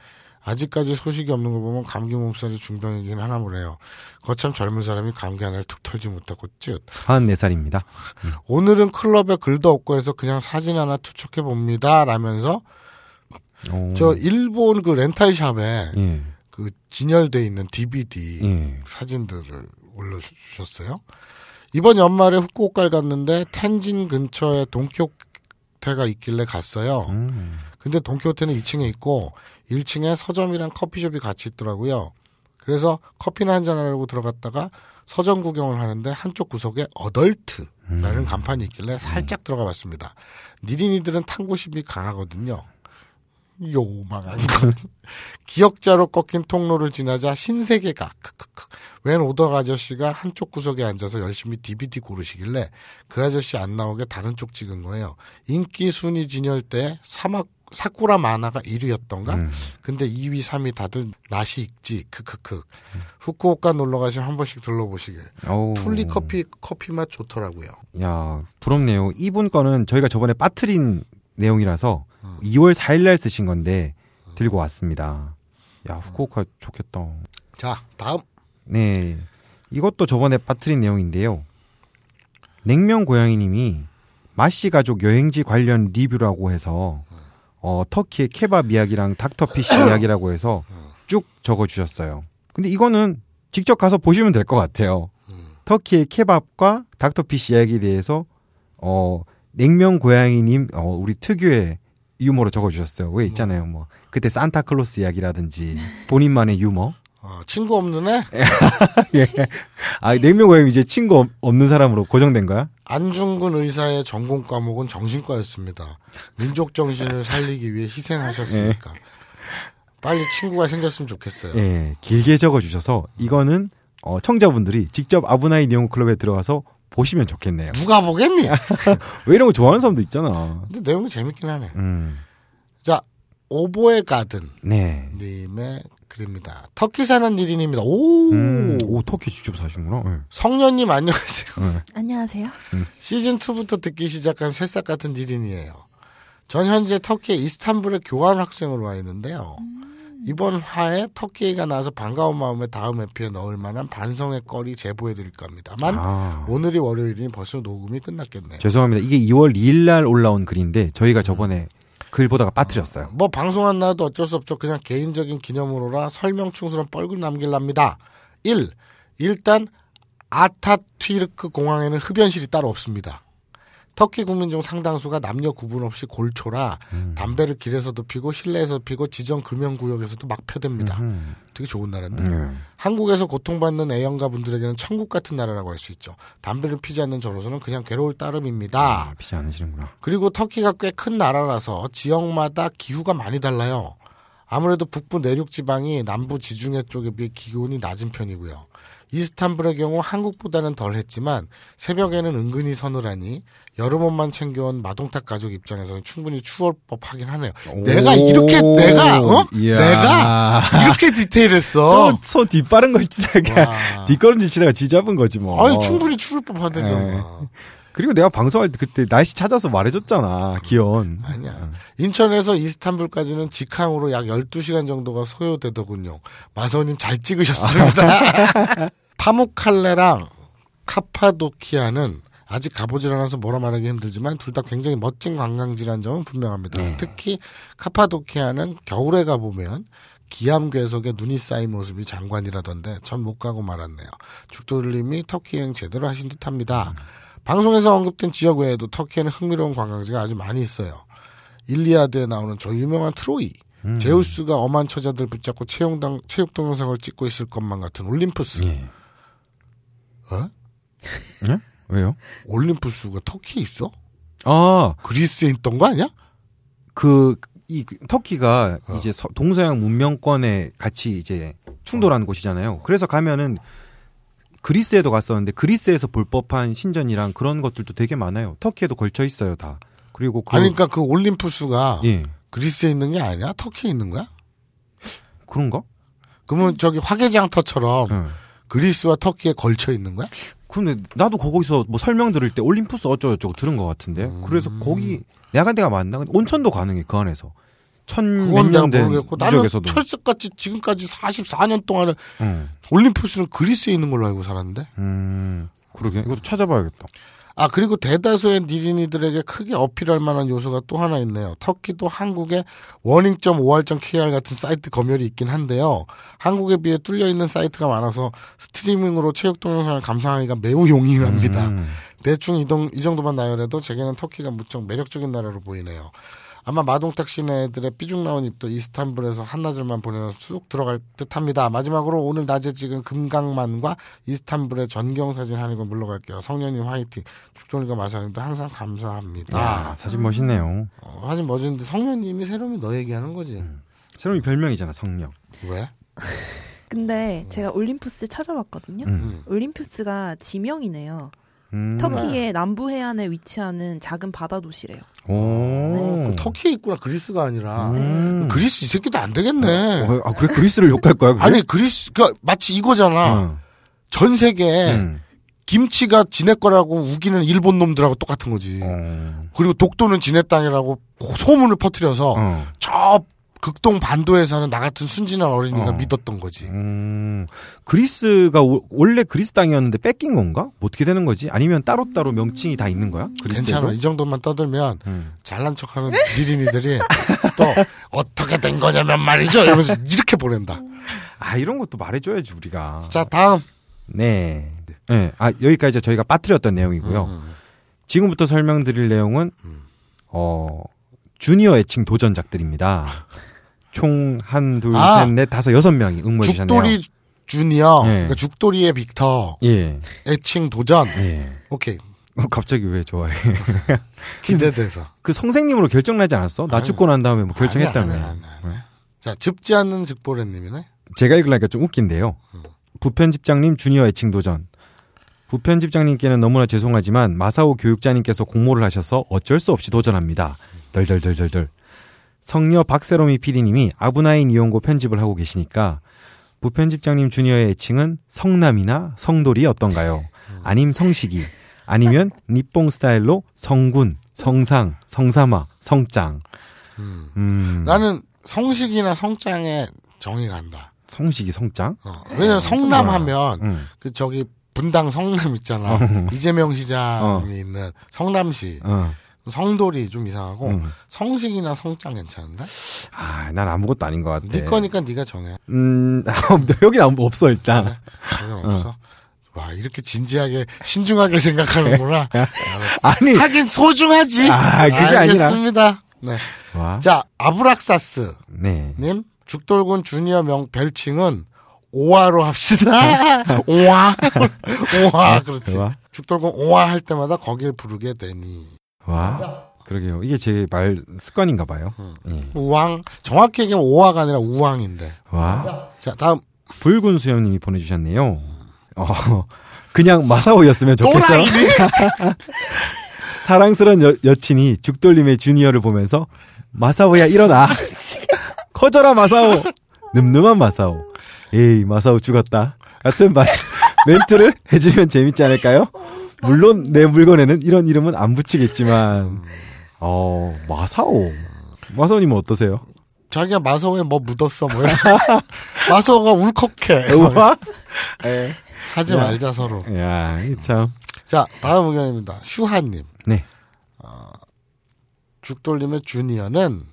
아직까지 소식이 없는 걸 보면 감기 몸살이 중병이긴 하나 보네요. 거참 젊은 사람이 감기 하나를 툭 털지 못하고 쯧. 44살입니다. 오늘은 클럽에 글도 없고 해서 그냥 사진 하나 투척해 봅니다. 라면서 어, 저 일본 그 렌탈샵에 예, 그 진열돼 있는 DVD 예. 사진들을 올려주셨어요. 이번 연말에 후쿠오카에 갔는데 텐진 근처에 돈키호테가 있길래 갔어요. 음. 근데 돈키호테는 2층에 있고 1층에 서점이랑 커피숍이 같이 있더라고요. 그래서 커피나 한잔 하려고 들어갔다가 서점 구경을 하는데 한쪽 구석에 어덜트라는 간판이 있길래 살짝 들어가 봤습니다. 니린이들은 탐구심이 강하거든요. 요망한 거. 기억자로 꺾인 통로를 지나자 신세계가 크크크. 웬 오덕 아저씨가 한쪽 구석에 앉아서 열심히 DVD 고르시길래 그 아저씨 안 나오게 다른 쪽 찍은 거예요. 인기 순위 진열 때 사막 사쿠라 만화가 1위였던가? 음. 근데 2위, 3위 다들 나시 읽지. 크크크. 후쿠오카 놀러 가시면 한 번씩 들러보시길. 툴리 커피 커피 맛 좋더라고요. 야, 부럽네요. 이분 거는 저희가 저번에 빠트린 내용이라서 음. 2월 4일날 쓰신 건데 들고 왔습니다. 야, 후쿠오카 좋겠다. 자, 다음. 네. 이것도 저번에 빠트린 내용인데요. 냉면 고양이님이 마씨 가족 여행지 관련 리뷰라고 해서 어, 터키의 케밥 이야기랑 닥터피쉬 이야기라고 해서 쭉 적어주셨어요. 근데 이거는 직접 가서 보시면 될 것 같아요. 터키의 케밥과 닥터피쉬 이야기에 대해서 어, 냉면 고양이님 어, 우리 특유의 유머로 적어주셨어요. 왜 있잖아요. 뭐 그때 산타클로스 이야기라든지 본인만의 유머. 어, 친구 없는 애? 예. 아, 냉면 고양이 이제 친구 없- 없는 사람으로 고정된 거야? 안중근 의사의 전공 과목은 정신과였습니다. 민족 정신을 살리기 위해 희생하셨으니까. 빨리 친구가 생겼으면 좋겠어요. 예, 길게 적어 주셔서 이거는 어, 청자분들이 직접 아브나이 니온 클럽에 들어가서 보시면 좋겠네요. 누가 보겠니? 왜 이런 거 좋아하는 사람도 있잖아. 근데 내용이 재밌긴 하네. 음, 자, 오보의 가든 네. 님의 글입니다. 터키 사는 일인입니다. 오, 음, 오, 터키 직접 사시는구나. 예. 성년님 안녕하세요. 안녕하세요. 시즌 2부터 듣기 시작한 새싹 같은 일인이에요. 전 현재 터키의 이스탄불에 교환 학생으로 와 있는데요. 이번 화에 터키가 나와서 반가운 마음에 다음 에피에 넣을 만한 반성의 거리 제보해 드릴까 합니다만 아, 오늘이 월요일이니 벌써 녹음이 끝났겠네요. 죄송합니다. 이게 2월 2일 날 올라온 글인데 저희가 저번에 글 보다가 빠뜨렸어요. 뭐 방송 안 나와도 어쩔 수 없죠. 그냥 개인적인 기념으로라 설명 충수한 뻘글 남길랍니다. 1. 일단 아타튀르크 공항에는 흡연실이 따로 없습니다. 터키 국민 중 상당수가 남녀 구분 없이 골초라 담배를 길에서도 피고 실내에서 피고 지정 금연 구역에서도 막 펴댑니다. 음, 되게 좋은 나라인데. 음. 한국에서 고통받는 애영가 분들에게는 천국 같은 나라라고 할 수 있죠. 담배를 피지 않는 저로서는 그냥 괴로울 따름입니다. 아, 피지 않으시는구나. 그리고 터키가 꽤 큰 나라라서 지역마다 기후가 많이 달라요. 아무래도 북부 내륙 지방이 남부 지중해 쪽에 비해 기온이 낮은 편이고요. 이스탄불의 경우 한국보다는 덜 했지만 새벽에는 은근히 서늘하니 여름 옷만 챙겨온 마동탁 가족 입장에서는 충분히 추울 법하긴 하네요. 내가 이렇게 내가 어? 이야. 내가 이렇게 디테일했어. 또소 뒷바른 걸 치다가 와. 뒷걸음질 치다가 쥐잡은 거지 뭐. 아니 충분히 추울 법하대잖아. 네. 그리고 내가 방송할 때 그때 날씨 찾아서 말해줬잖아. 기온. 아니야. 인천에서 이스탄불까지는 직항으로 약 12시간 정도가 소요되더군요. 마서님 잘 찍으셨습니다. 파묵칼레랑 카파도키아는 아직 가보질 않아서 뭐라 말하기 힘들지만 둘 다 굉장히 멋진 관광지라는 점은 분명합니다. 네. 특히 카파도키아는 겨울에 가보면 기암괴석에 눈이 쌓인 모습이 장관이라던데 전 못 가고 말았네요. 죽돌님이 터키 여행 제대로 하신 듯합니다. 방송에서 언급된 지역 외에도 터키에는 흥미로운 관광지가 아주 많이 있어요. 일리아드에 나오는 저 유명한 트로이, 음. 제우스가 엄한 처자들 붙잡고 체육당, 체육 동영상을 찍고 있을 것만 같은 올림푸스. 예. 어? 예? 왜요? 올림푸스가 터키에 있어? 아, 그리스에 있던 거 아니야? 그, 이, 그 터키가 어. 이제 서- 동서양 문명권에 같이 이제 충돌하는 곳이잖아요. 그래서 가면은 그리스에도 갔었는데 그리스에서 볼 법한 신전이랑 그런 것들도 되게 많아요. 터키에도 걸쳐 있어요, 다. 그리고 그, 아니, 그러니까 그 올림푸스가 예. 그리스에 있는 게 아니야? 터키에 있는 거야? 그런가? 그러면 저기 화개장터처럼 예. 그리스와 터키에 걸쳐 있는 거야? 근데 나도 거기서 뭐 설명 들을 때 올림푸스 어쩌고저쩌고 들은 것 같은데. 그래서 거기 내가 간 데가 맞나? 온천도 가능해 그 안에서. 천몇년된 유적에서도. 철석같이 지금까지 44년 동안은 응. 올림푸스는 그리스에 있는 걸로 알고 살았는데 음, 그러게 이것도 찾아봐야겠다. 아 그리고 대다수의 니린이들에게 크게 어필할 만한 요소가 또 하나 있네요. 터키도 한국에 warning.or.kr 같은 사이트 검열이 있긴 한데요. 한국에 비해 뚫려 있는 사이트가 많아서 스트리밍으로 체육 동영상을 감상하기가 매우 용이합니다. 음. 대충 이동, 이 정도만 나열해도 제게는 터키가 무척 매력적인 나라로 보이네요. 아마 마동탁 씨네 애들의 삐죽 나온 입도 이스탄불에서 한나절만 보내서 쑥 들어갈 듯 합니다. 마지막으로 오늘 낮에 찍은 금각만과 이스탄불의 전경 사진 하는 물러갈게요. 성년님 화이팅. 죽돌이가 마사님도 항상 감사합니다. 야, 사진 멋있네요. 어, 사진 멋있는데 성년님이 새롬이 너 얘기하는 거지. 새롬이 별명이잖아, 성령. 왜? 근데 제가 올림푸스 찾아봤거든요. 음. 올림푸스가 지명이네요. 음. 터키의 남부 해안에 위치하는 작은 바다 도시래요. 오. 그 터키에 있구나. 그리스가 아니라. 음. 그리스 이 새끼도 안 되겠네. 어, 아, 그래? 그리스를 욕할 거야? 그래? 아니 그리스 그 마치 이거잖아. 어. 전 세계에 음. 김치가 지네 거라고 우기는 일본 놈들하고 똑같은 거지. 어. 그리고 독도는 지네 땅이라고 소문을 퍼뜨려서 어. 저 극동 반도에 사는 나 같은 순진한 어린이가 어. 믿었던 거지. 음, 그리스가 오- 원래 그리스 땅이었는데 뺏긴 건가? 뭐 어떻게 되는 거지? 아니면 따로따로 명칭이 다 있는 거야? 그리스에도? 괜찮아. 이 정도만 떠들면 음. 잘난 척하는 니린이들이 또 어떻게 된 거냐면 말이죠. 이러면서 이렇게 보낸다. 아, 이런 것도 말해줘야지, 우리가. 자 다음. 네. 네. 아, 여기까지 저희가 빠뜨렸던 내용이고요. 음. 지금부터 설명드릴 내용은, 어, 주니어 애칭 도전작들입니다. 총 한, 둘, 아. 셋, 넷, 다섯, 여섯 명이 응모해 주셨네요. 죽돌이 주니어, 예. 그러니까 죽돌이의 빅터, 예. 애칭 도전. 예. 오케이 어, 갑자기 왜 좋아해? 기대돼서. 그 선생님으로 결정나지 않았어? 나 죽고 난 다음에 뭐 결정했다며. 아니야, 아니야, 아니야. 자 즙지 않는 즉보레님이네. 제가 읽으려니까 좀 웃긴데요. 부편집장님 주니어 애칭 도전. 부편집장님께는 너무나 죄송하지만 마사오 교육자님께서 공모를 하셔서 어쩔 수 없이 도전합니다. 덜덜덜덜덜. 성녀 박세롬이 PD님이 아브나인 이용고 편집을 하고 계시니까 부편집장님 주니어의 애칭은 성남이나 성돌이 어떤가요? 아님 성식이 아니면 니뽕 스타일로 성군, 성상, 성사마, 성짱. 음, 나는 성식이나 성장에 정이 간다. 성식이 성짱? 어, 왜냐면 성남 하면 음. 그 저기 분당 성남 있잖아. 이재명 시장이 있는 성남시. 어. 성돌이 좀 이상하고 음. 성식이나 성장 괜찮은데? 아, 난 아무것도 아닌 것 같아. 네 거니까 네가 정해. 음, 여긴 아무 없어 일단. 전혀 없어. 와 이렇게 진지하게 신중하게 생각하는구나. 아니, 하긴 소중하지. 아, 그게 아니라. 알겠습니다. 네. 와. 자 아브락사스 네. 님 죽돌군 주니어 명 별칭은 오화로 합시다. 오화. 오화. 그렇지. 오화. 죽돌군 오화 할 때마다 거길 부르게 되니. 와. 그러게요. 이게 제 말 습관인가 봐요. 예. 우왕. 정확히 얘기하면 오화가 아니라 우왕인데. 와. 자 다음. 붉은 수염님이 보내주셨네요. 어, 그냥 마사오였으면 좋겠어요. 또라이니. 사랑스런 여, 여친이 죽돌림의 주니어를 보면서 마사오야 일어나. 커져라 마사오. 늠름한 마사오. 에이 마사오 죽었다. 같은 말 멘트를 해주면 재밌지 않을까요? 물론 내 물건에는 이런 이름은 안 붙이겠지만 어 마사오. 마사오님은 어떠세요? 자기가 마서우에 뭐 묻었어 뭐 이런. 마서우가 울컥해. 우와. 하지 야. 말자 서로. 야, 이 참. 자, 다음 의견입니다. 슈하님. 네. 죽돌림의 주니어는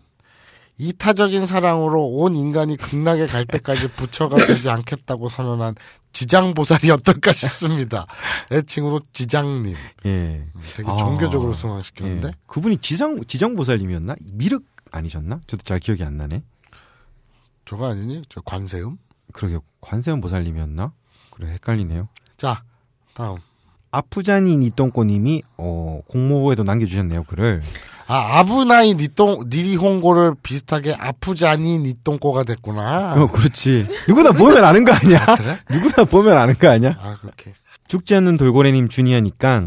이타적인 사랑으로 온 인간이 극락에 갈 때까지 부처가 되지 않겠다고 선언한 지장보살이 어떨까 싶습니다. 애칭으로 지장님. 예. 되게 아. 종교적으로 승화시켰는데. 예. 그분이 지장 지장보살님이었나? 미륵 아니셨나? 저도 잘 기억이 안 나네. 저거 아니니? 저 관세음? 그러게 관세음 보살님이었나? 그래 헷갈리네요. 자, 다음. 아프자니 니똥꼬님이 어, 공모부에도 남겨주셨네요 글을. 아, 아부나이 니똥, 니리홍고를 비슷하게 아프자니 니똥꼬가 됐구나. 어 그렇지. 누구나 보면 아는 거 아니야? 그래? 누구나 보면 아는 거 아니야? 아, 그렇게. 죽지 않는 돌고래님 주니어니까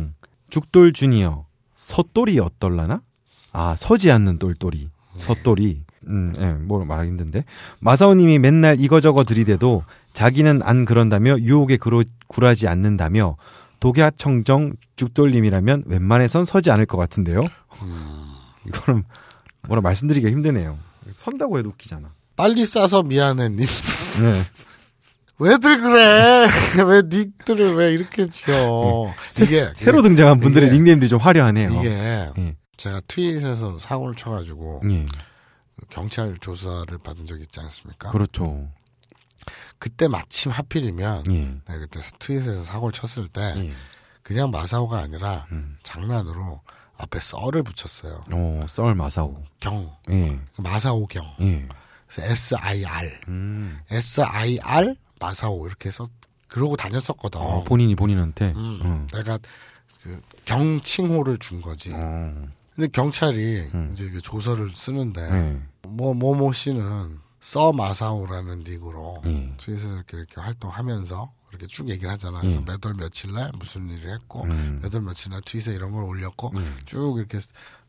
죽돌 주니어 서돌이 어떨라나? 아 서지 않는 똘똘이 서돌이. 음, 예, 뭐 말하기 힘든데. 마사오님이 맨날 이거저거 들이대도 자기는 안 그런다며 유혹에 그러, 굴하지 않는다며 독야청정 죽돌님이라면 웬만해선 서지 않을 것 같은데요. 이거는 뭐라 말씀드리기가 힘드네요. 선다고 해도 웃기잖아. 빨리 싸서 미안해, 님. 네. 왜들 그래? 왜 닉들을 왜 이렇게 지어? 이게 새 로 등장한 분들의 이게- 닉네임들이 좀 화려하네요. 이게 예. 제가 트윗에서 사고를 쳐가지고 예. 경찰 조사를 받은 적 있지 않습니까? 그렇죠. 그때 마침 하필이면 예. 내가 그때 트윗에서 사고를 쳤을 때 예. 그냥 마사오가 아니라 음. 장난으로 앞에 썰을 붙였어요. 어, 썰 마사오. 경 예. 마사오 경. 예. 그래서 S I R 음. S I R 마사오 이렇게 해서 그러고 다녔었거든. 어, 본인이 본인한테. 음, 음. 내가 그 경칭호를 준 거지. 어. 근데 경찰이 음. 이제 그 조서를 쓰는데 예. 뭐 모모 씨는 써 마사오라는 닉으로 예. 트윗에서 이렇게, 이렇게 활동하면서 이렇게 쭉 얘기를 하잖아. 그래서 예. 몇월 며칠 날 무슨 일을 했고 음. 몇월 며칠 날 트윗에 이런 걸 올렸고 음. 쭉 이렇게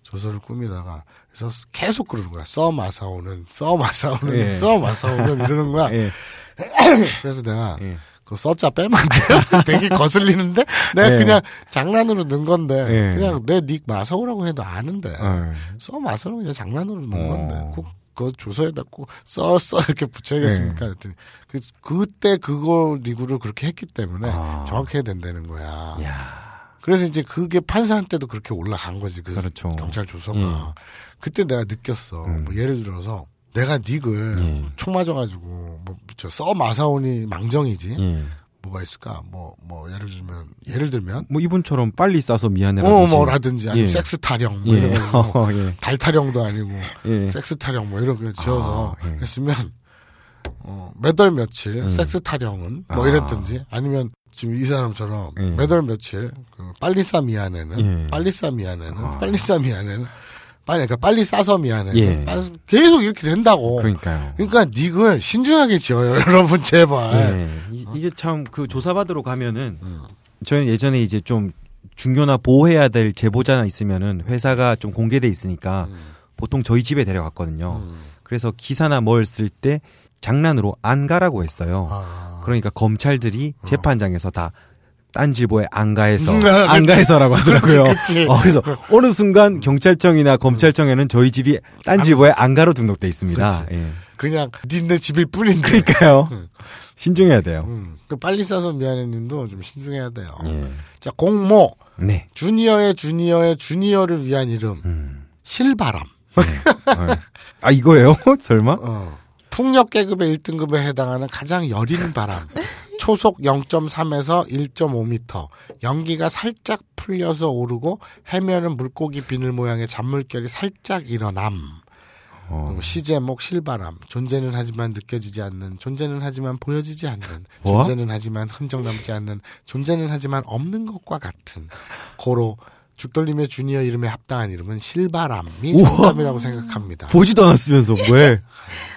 조서를 꾸미다가 그래서 계속 그러는 거야. 써 마사오는 써 마사오는 예. 써 마사오는 이러는 거야. 예. 그래서 내가 예. 그 써자 빼면 안 돼. 되게 거슬리는데 내가 예. 그냥 장난으로 넣은 건데 예. 그냥 내 닉 마사오라고 해도 아는데 어. 써 마사오는 그냥 장난으로 넣은 어. 건데 꼭 그 조서에다 꼭 써써 이렇게 붙여야겠습니까? 예. 그랬더니 그 그때 그거 닉으로 그렇게 했기 때문에 아. 정확해야 된다는 거야. 야. 그래서 이제 그게 판사한테도 그렇게 올라간 거지. 그 그렇죠. 경찰 조서가. 예. 그때 내가 느꼈어. 음. 뭐 예를 들어서 내가 닉을 예. 총 맞아가지고 뭐저 마사오니 망정이지. 예. 뭐가 있을까? 뭐 뭐 예를 들면 예를 들면 뭐 이분처럼 빨리 싸서 미안해라든지. 어 뭐라든지 아니면 예. 섹스 타령 뭐 예. 이런 거 어, 예. 달 타령도 아니고 예. 섹스 타령 뭐 이런 거 지어서 아, 예. 했으면 어, 몇월 며칠 음. 섹스 타령은 뭐 아. 이랬든지 아니면 지금 이 사람처럼 예. 몇월 며칠 그 빨리 싸 미안해는 예. 빨리 싸 미안해는 아. 빨리 싸 미안해는 빨리 그러니까 빨리 싸서 미안해는 예. 계속 이렇게 된다고. 그러니까요. 그러니까 닉을 신중하게 지어요, 여러분 제발. 예. 이, 이게 참 그 조사받으러 가면은 음. 저는 예전에 이제 좀 중요나 보호해야 될 제보자나 있으면은 회사가 좀 공개돼 있으니까 음. 보통 저희 집에 데려갔거든요. 그래서 기사나 뭘 쓸 때 장난으로 안 가라고 했어요. 아. 그러니까 검찰들이 재판장에서 다 딴지보에 안가해서 음, 아, 안가해서라고 하더라고요. 그렇지, 그렇지. 어, 그래서 어느 순간 경찰청이나 검찰청에는 저희 집이 딴지보에 안가로 등록돼 있습니다. 예. 그냥 니네 집일 뿐인데. 그러니까요. 신중해야 돼요. 음, 그 빨리 싸서 미안해님도 좀 신중해야 돼요. 예. 자 공모 네. 주니어의 주니어의 주니어를 위한 이름 음. 실바람. 어. 아 이거예요? 설마? 어. 풍력 계급의 1등급에 해당하는 가장 여린 바람. 초속 0.3에서 1.5m. 연기가 살짝 풀려서 오르고 해면은 물고기 비늘 모양의 잔물결이 살짝 일어남. 어. 시제목 실바람. 존재는 하지만 느껴지지 않는, 존재는 하지만 보여지지 않는, 뭐? 존재는 하지만 흔적 남지 않는, 존재는 하지만 없는 것과 같은. 고로 죽돌림의 주니어 이름에 합당한 이름은 실바람이. 정답이라고 생각합니다. 보지도 않았으면서 왜?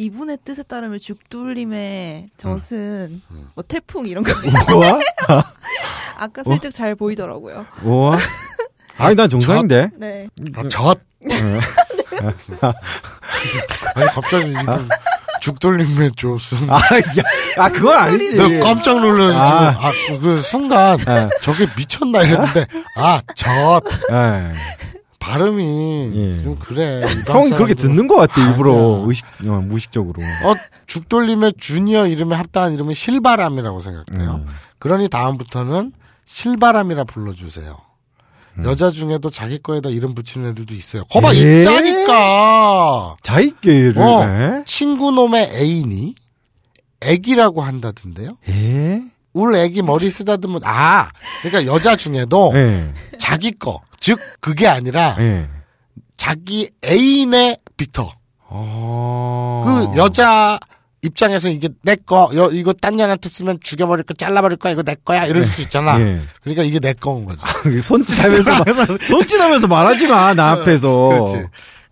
아, 이분의 뜻에 따르면 죽돌림의 젖은 음. 뭐 태풍 이런 거 뭐야? 아까 살짝 잘 보이더라고요. 뭐야? 아니 난 정상인데. 네. 아, 젖. 어. 아니 갑자기 이거 죽돌림의 젖은 아, 야, 아 그건 아니지. 내가 깜짝 놀라서 아. 지금 아, 그 순간 아. 저게 미쳤나 이랬는데 아, 젖 예. 발음이 예. 좀 그래. 형이 그렇게. 듣는 것 같아 일부러. 의식 어, 무의식적으로. 어, 죽돌림의 주니어 이름에 합당한 이름은 실바람이라고 생각돼요. 음. 그러니 다음부터는 실바람이라 불러주세요. 음. 여자 중에도 자기 거에다 이름 붙이는 애들도 있어요. 거봐 에? 있다니까. 자기계를 어. 에? 친구 놈의 애인이 애기라고 한다던데요. 에? 울 애기 머리 쓰다듬은 아 그러니까 여자 중에도 예. 자기 거 즉 그게 아니라 예. 자기 애인의 빅터. 어. 그 여자 입장에서 이게 내 거, 여, 이거 딴 년한테 쓰면 죽여버릴 거, 잘라버릴 거야, 이거 내 거야, 이럴 수 있잖아. 예. 그러니까 이게 내 거인 거지. 손짓하면서 막- 손짓하면서 말하지 마 나 앞에서. 그렇지.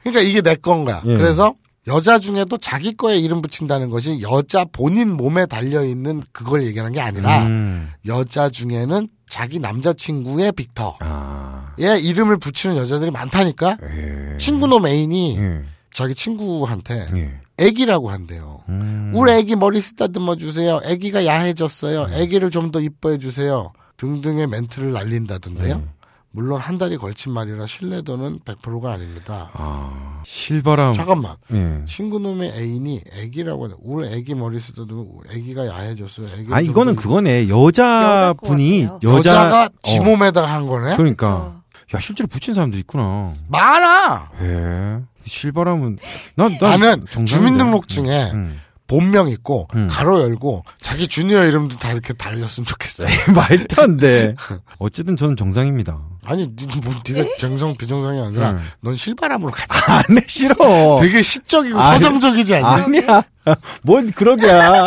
그러니까 이게 내 건 거야. 예. 그래서 여자 중에도 자기 거에 이름 붙인다는 것이 여자 본인 몸에 달려 있는 그걸 얘기하는 게 아니라 음. 여자 중에는 자기 남자친구의 빅터에 아. 이름을 붙이는 여자들이 많다니까. 예. 친구놈 애인이 예. 자기 친구한테 예. 애기라고 한대요. 음. 우리 애기 머리 쓰다듬어 주세요. 애기가 야해졌어요. 애기를 좀 더 이뻐해 주세요. 등등의 멘트를 날린다던데요. 네. 물론 한 달이 걸친 말이라 신뢰도는 100%가 아닙니다. 아. 실바람. 잠깐만. 예. 친구놈의 애인이 애기라고 하네. 우리 애기 머리 쓰다듬어 애기가 야해졌어요. 애기를 아좀 이거는 더 그거네 여자분이 여자 것 여자 여자 가 지 어. 몸에다가 한 거네. 그러니까 야 실제로 붙인 사람도 있구나. 많아. 예. 실바람은 난, 난 나는 정상인데. 주민등록증에 음. 본명 있고 음. 가로 열고 자기 주니어 이름도 다 이렇게 달렸으면 좋겠어. 말도 안 돼. 어쨌든 저는 정상입니다. 아니, 니, 뭐, 네가 정성 비정상이 아니라 음. 넌 실바람으로 가자. 안해 싫어. 되게 시적이고 아니, 서정적이지 않냐? 아니야. 뭔 그러게야.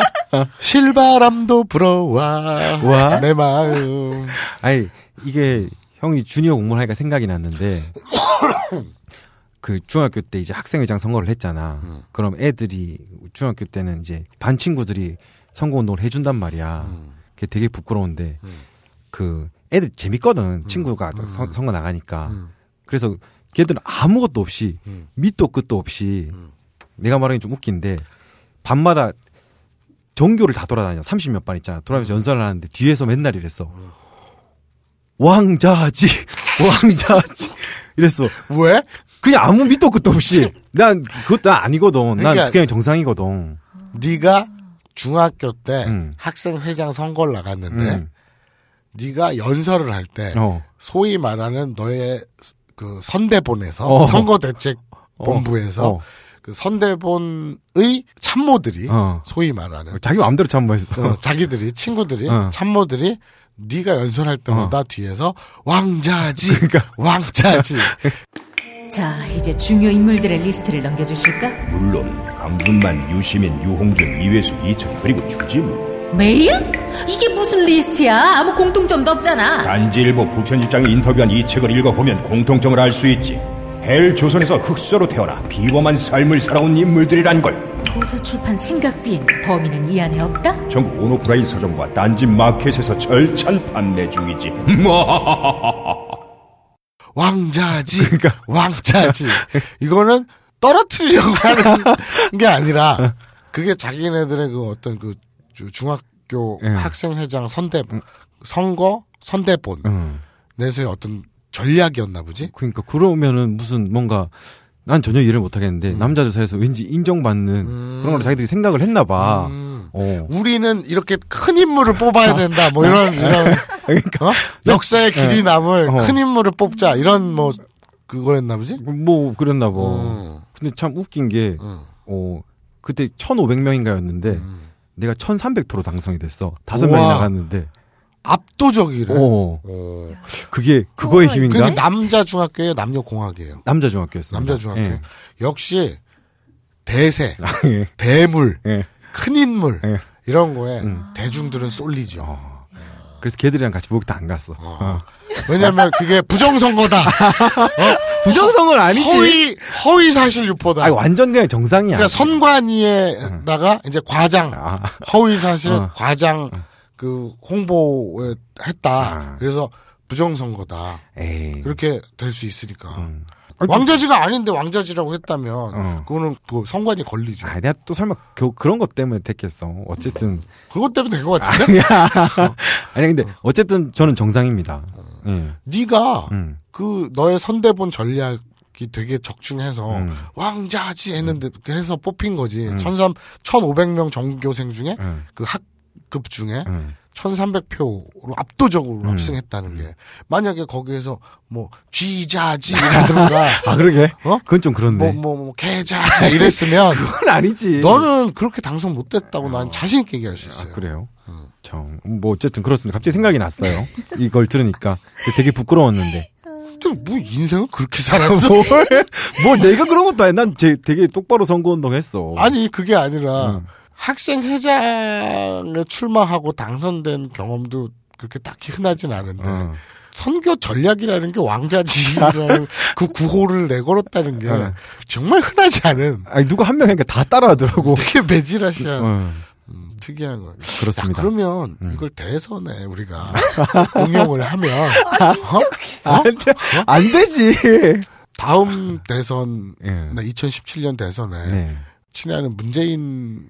실바람도 불어와 와? 내 마음. 아니 이게 형이 주니어 공무원 하니까 생각이 났는데 그 중학교 때 이제 학생회장 선거를 했잖아. 음. 그럼 애들이 중학교 때는 이제 반 친구들이 선거 운동을 해준단 말이야. 음. 그게 되게 부끄러운데 음. 그 애들 재밌거든 친구가 선- 선거 나가니까. 음. 그래서 걔들은 아무것도 없이 음. 밑도 끝도 없이 음. 내가 말하기 좀 웃긴데 밤마다 전교를 다 돌아다녀. 30몇 반 있잖아. 돌아다니면서 연설을 하는데 뒤에서 맨날 이랬어. 왕자지, 왕자지. 이랬어. 왜? 그냥 아무 밑도 끝도 없이. 난 그것도 아니거든. 난 그러니까- 그냥 정상이거든. 네가 중학교 때 음. 학생 회장 선거를 나갔는데 음. 네가 연설을 할때 어. 소위 말하는 너의 그 선대본에서 어. 선거 대책 본부에서 어. 그 선대본의 참모들이 어. 소위 말하는 자기 마음대로 참모했어. 어, 자기들이 친구들이 어. 참모들이 네가 연설할 때마다 뒤에서 왕자지 그러니까. 왕자지 자, 이제 중요 인물들의 리스트를 넘겨주실까? 물론 강준만, 유시민, 유홍준, 이회수, 이철 그리고 주지무 메일? 이게 무슨 리스트야? 아무 공통점도 없잖아. 단지일보 부편일장이 인터뷰한 이 책을 읽어보면 공통점을 알 수 있지 헬 조선에서 흑수저로 태어나 비범한 삶을 살아온 인물들이란 걸 도서 출판 생각비엔 범인은 이 안에 없다? 전국 온오프라인 서점과 딴지 마켓에서 절찬 판매 중이지 왕자지 왕자지 이거는 떨어뜨리려고 하는 게 아니라 그게 자기네들의 그 어떤 그 주- 중학교 예. 학생회장 선대 선거 선대본 응. 내에서의 어떤 전략이었나 보지 그러니까 그러면은 무슨 뭔가 난 전혀 이해를 못 하겠는데 남자들 사이에서 왠지 인정받는 그런 걸 자기들이 생각을 했나 봐. 음. 어. 우리는 이렇게 큰 인물을 뽑아야 된다. 뭐 이런 이런 그러니까 어? 역사의 길이 남을 어. 큰 인물을 뽑자. 이런 뭐 그거였나 보지? 뭐 그랬나 봐. 음. 근데 참 웃긴 게 음. 어, 그때 1,500명인가였는데 내가 1,300표로 당선이 됐어. 다섯 명이. 나갔는데. 압도적이래. 어. 어. 그게 그거의 우와, 힘인가? 그게 남자 중학교예요, 남녀 공학이에요. 남자 중학교였어. 남자 중학교. 예. 역시 대세, 예. 대물, 예. 큰 인물 예. 이런 거에 음. 대중들은 쏠리죠. 어. 그래서 걔들이랑 같이 목욕도 안 갔어. 어. 왜냐면 그게 부정선거다. 부정선거는 아니지. 허위 허위 사실 유포다. 아니 완전 그냥 정상이야. 그러니까 선관위에다가 이제 과장 아. 허위 사실 어. 과장 그 홍보에 했다. 아. 그래서 부정선거다. 에이. 이렇게 될 수 있으니까. 음. 왕자지가 아닌데 왕자지라고 했다면 어. 그거는 그 선관위 걸리죠. 아, 내가 또 설마 그, 그런 것 때문에 됐겠어. 어쨌든. 그것 때문에 된 것 같은데? 아니, 근데, 어쨌든 저는 정상입니다. 예. 네가 음. 그 너의 선대본 전략이 되게 적중해서 음. 왕자지 했는데 그렇게 해서 뽑힌 거지. 천삼 1,500명 전교생 중에 음. 그학 급 중에 음. 1300표로 압도적으로 음. 압승했다는 게 만약에 거기에서 뭐 쥐자지라든가 아 그러게. 어? 그건 좀 그렇네. 뭐뭐 뭐 개자지 이랬으면 그건 아니지. 너는 그렇게 당선 못 됐다고 난 자신 있게 얘기할 수 아, 있어요. 그래요. 참, 뭐 어쨌든 그렇습니다. 갑자기 생각이 났어요. 이걸 들으니까 되게 부끄러웠는데. 뭐 인생을 그렇게 살았어? 뭘? 뭐 내가 그런 것도 아니. 난 제, 되게 똑바로 선거운동 했어. 아니 그게 아니라 음. 학생 회장에 출마하고 당선된 경험도 그렇게 딱히 흔하진 않은데 어. 선교 전략이라는 게 왕자지라는 그 구호를 내걸었다는 게 어. 정말 흔하지 않은 아니 누가 한명 하니까 다 따라하더라고. 되게 매질하시한 어, 음, 특이한 거. 그렇습니다. 야, 그러면 음. 이걸 대선에 우리가 응용을 하면 어? 안, 돼, 안 되지. 다음 대선 예. 나 2017년 대선에 네. 친애하는 문재인.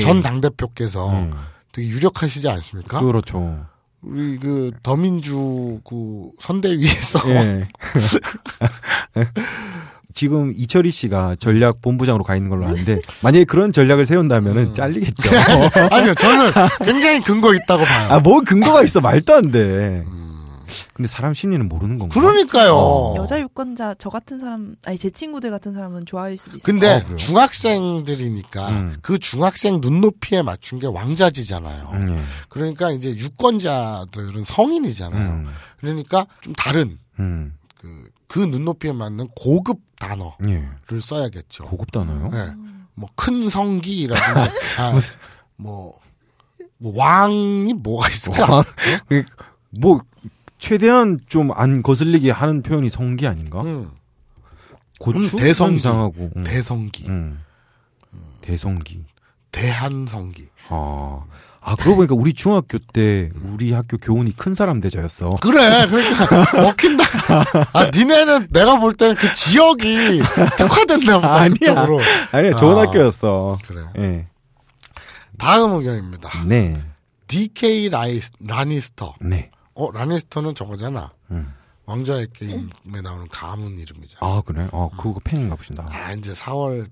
전 당대표께서 음. 되게 유력하시지 않습니까? 그렇죠. 우리 그 더민주 그 선대위에서 예. 지금 이철희 씨가 전략 본부장으로 가 있는 걸로 아는데 만약에 그런 전략을 세운다면은 음. 잘리겠죠. 아니요 저는 굉장히 근거 있다고 봐요. 아, 뭐 근거가 있어 말도 안 돼. 근데 사람 심리는 모르는 건가? 그러니까요. 어. 여자 유권자 저 같은 사람 아니 제 친구들 같은 사람은 좋아할 수도 있어요. 근데 어? 중학생들이니까 음. 그 중학생 눈높이에 맞춘 게 왕자지잖아요. 음, 예. 그러니까 이제 유권자들은 성인이잖아요. 음, 그러니까 좀 다른 음, 그, 그 눈높이에 맞는 고급 단어를 예. 써야겠죠. 고급 단어요? 네. 뭐큰 성기라든지 아, 뭐, 뭐 왕이 뭐가 있을까? 왕? 그, 뭐 최대한 좀 안 거슬리게 하는 표현이 성기 아닌가? 음, 고추 음, 대성기. 이상하고. 음. 대성기, 음. 대성기. 대한성기. 아. 아, 그러고 보니까 우리 중학교 때 우리 학교 교훈이 큰 사람 대저였어. 그래, 그러니까 먹힌다. 아, 니네는 내가 볼 때는 그 지역이 특화됐나 보다. 아니야. 그쪽으로. 아니야, 좋은 아. 학교였어. 그래. 예. 다음 의견입니다. 네. DK 라이, 라니스터. 네. 어, 라니스터는 저거잖아. 음. 왕좌의 게임에 나오는 가문 이름이잖아. 아, 그래? 어, 그거 팬인가 보신다. 아, 이제 4월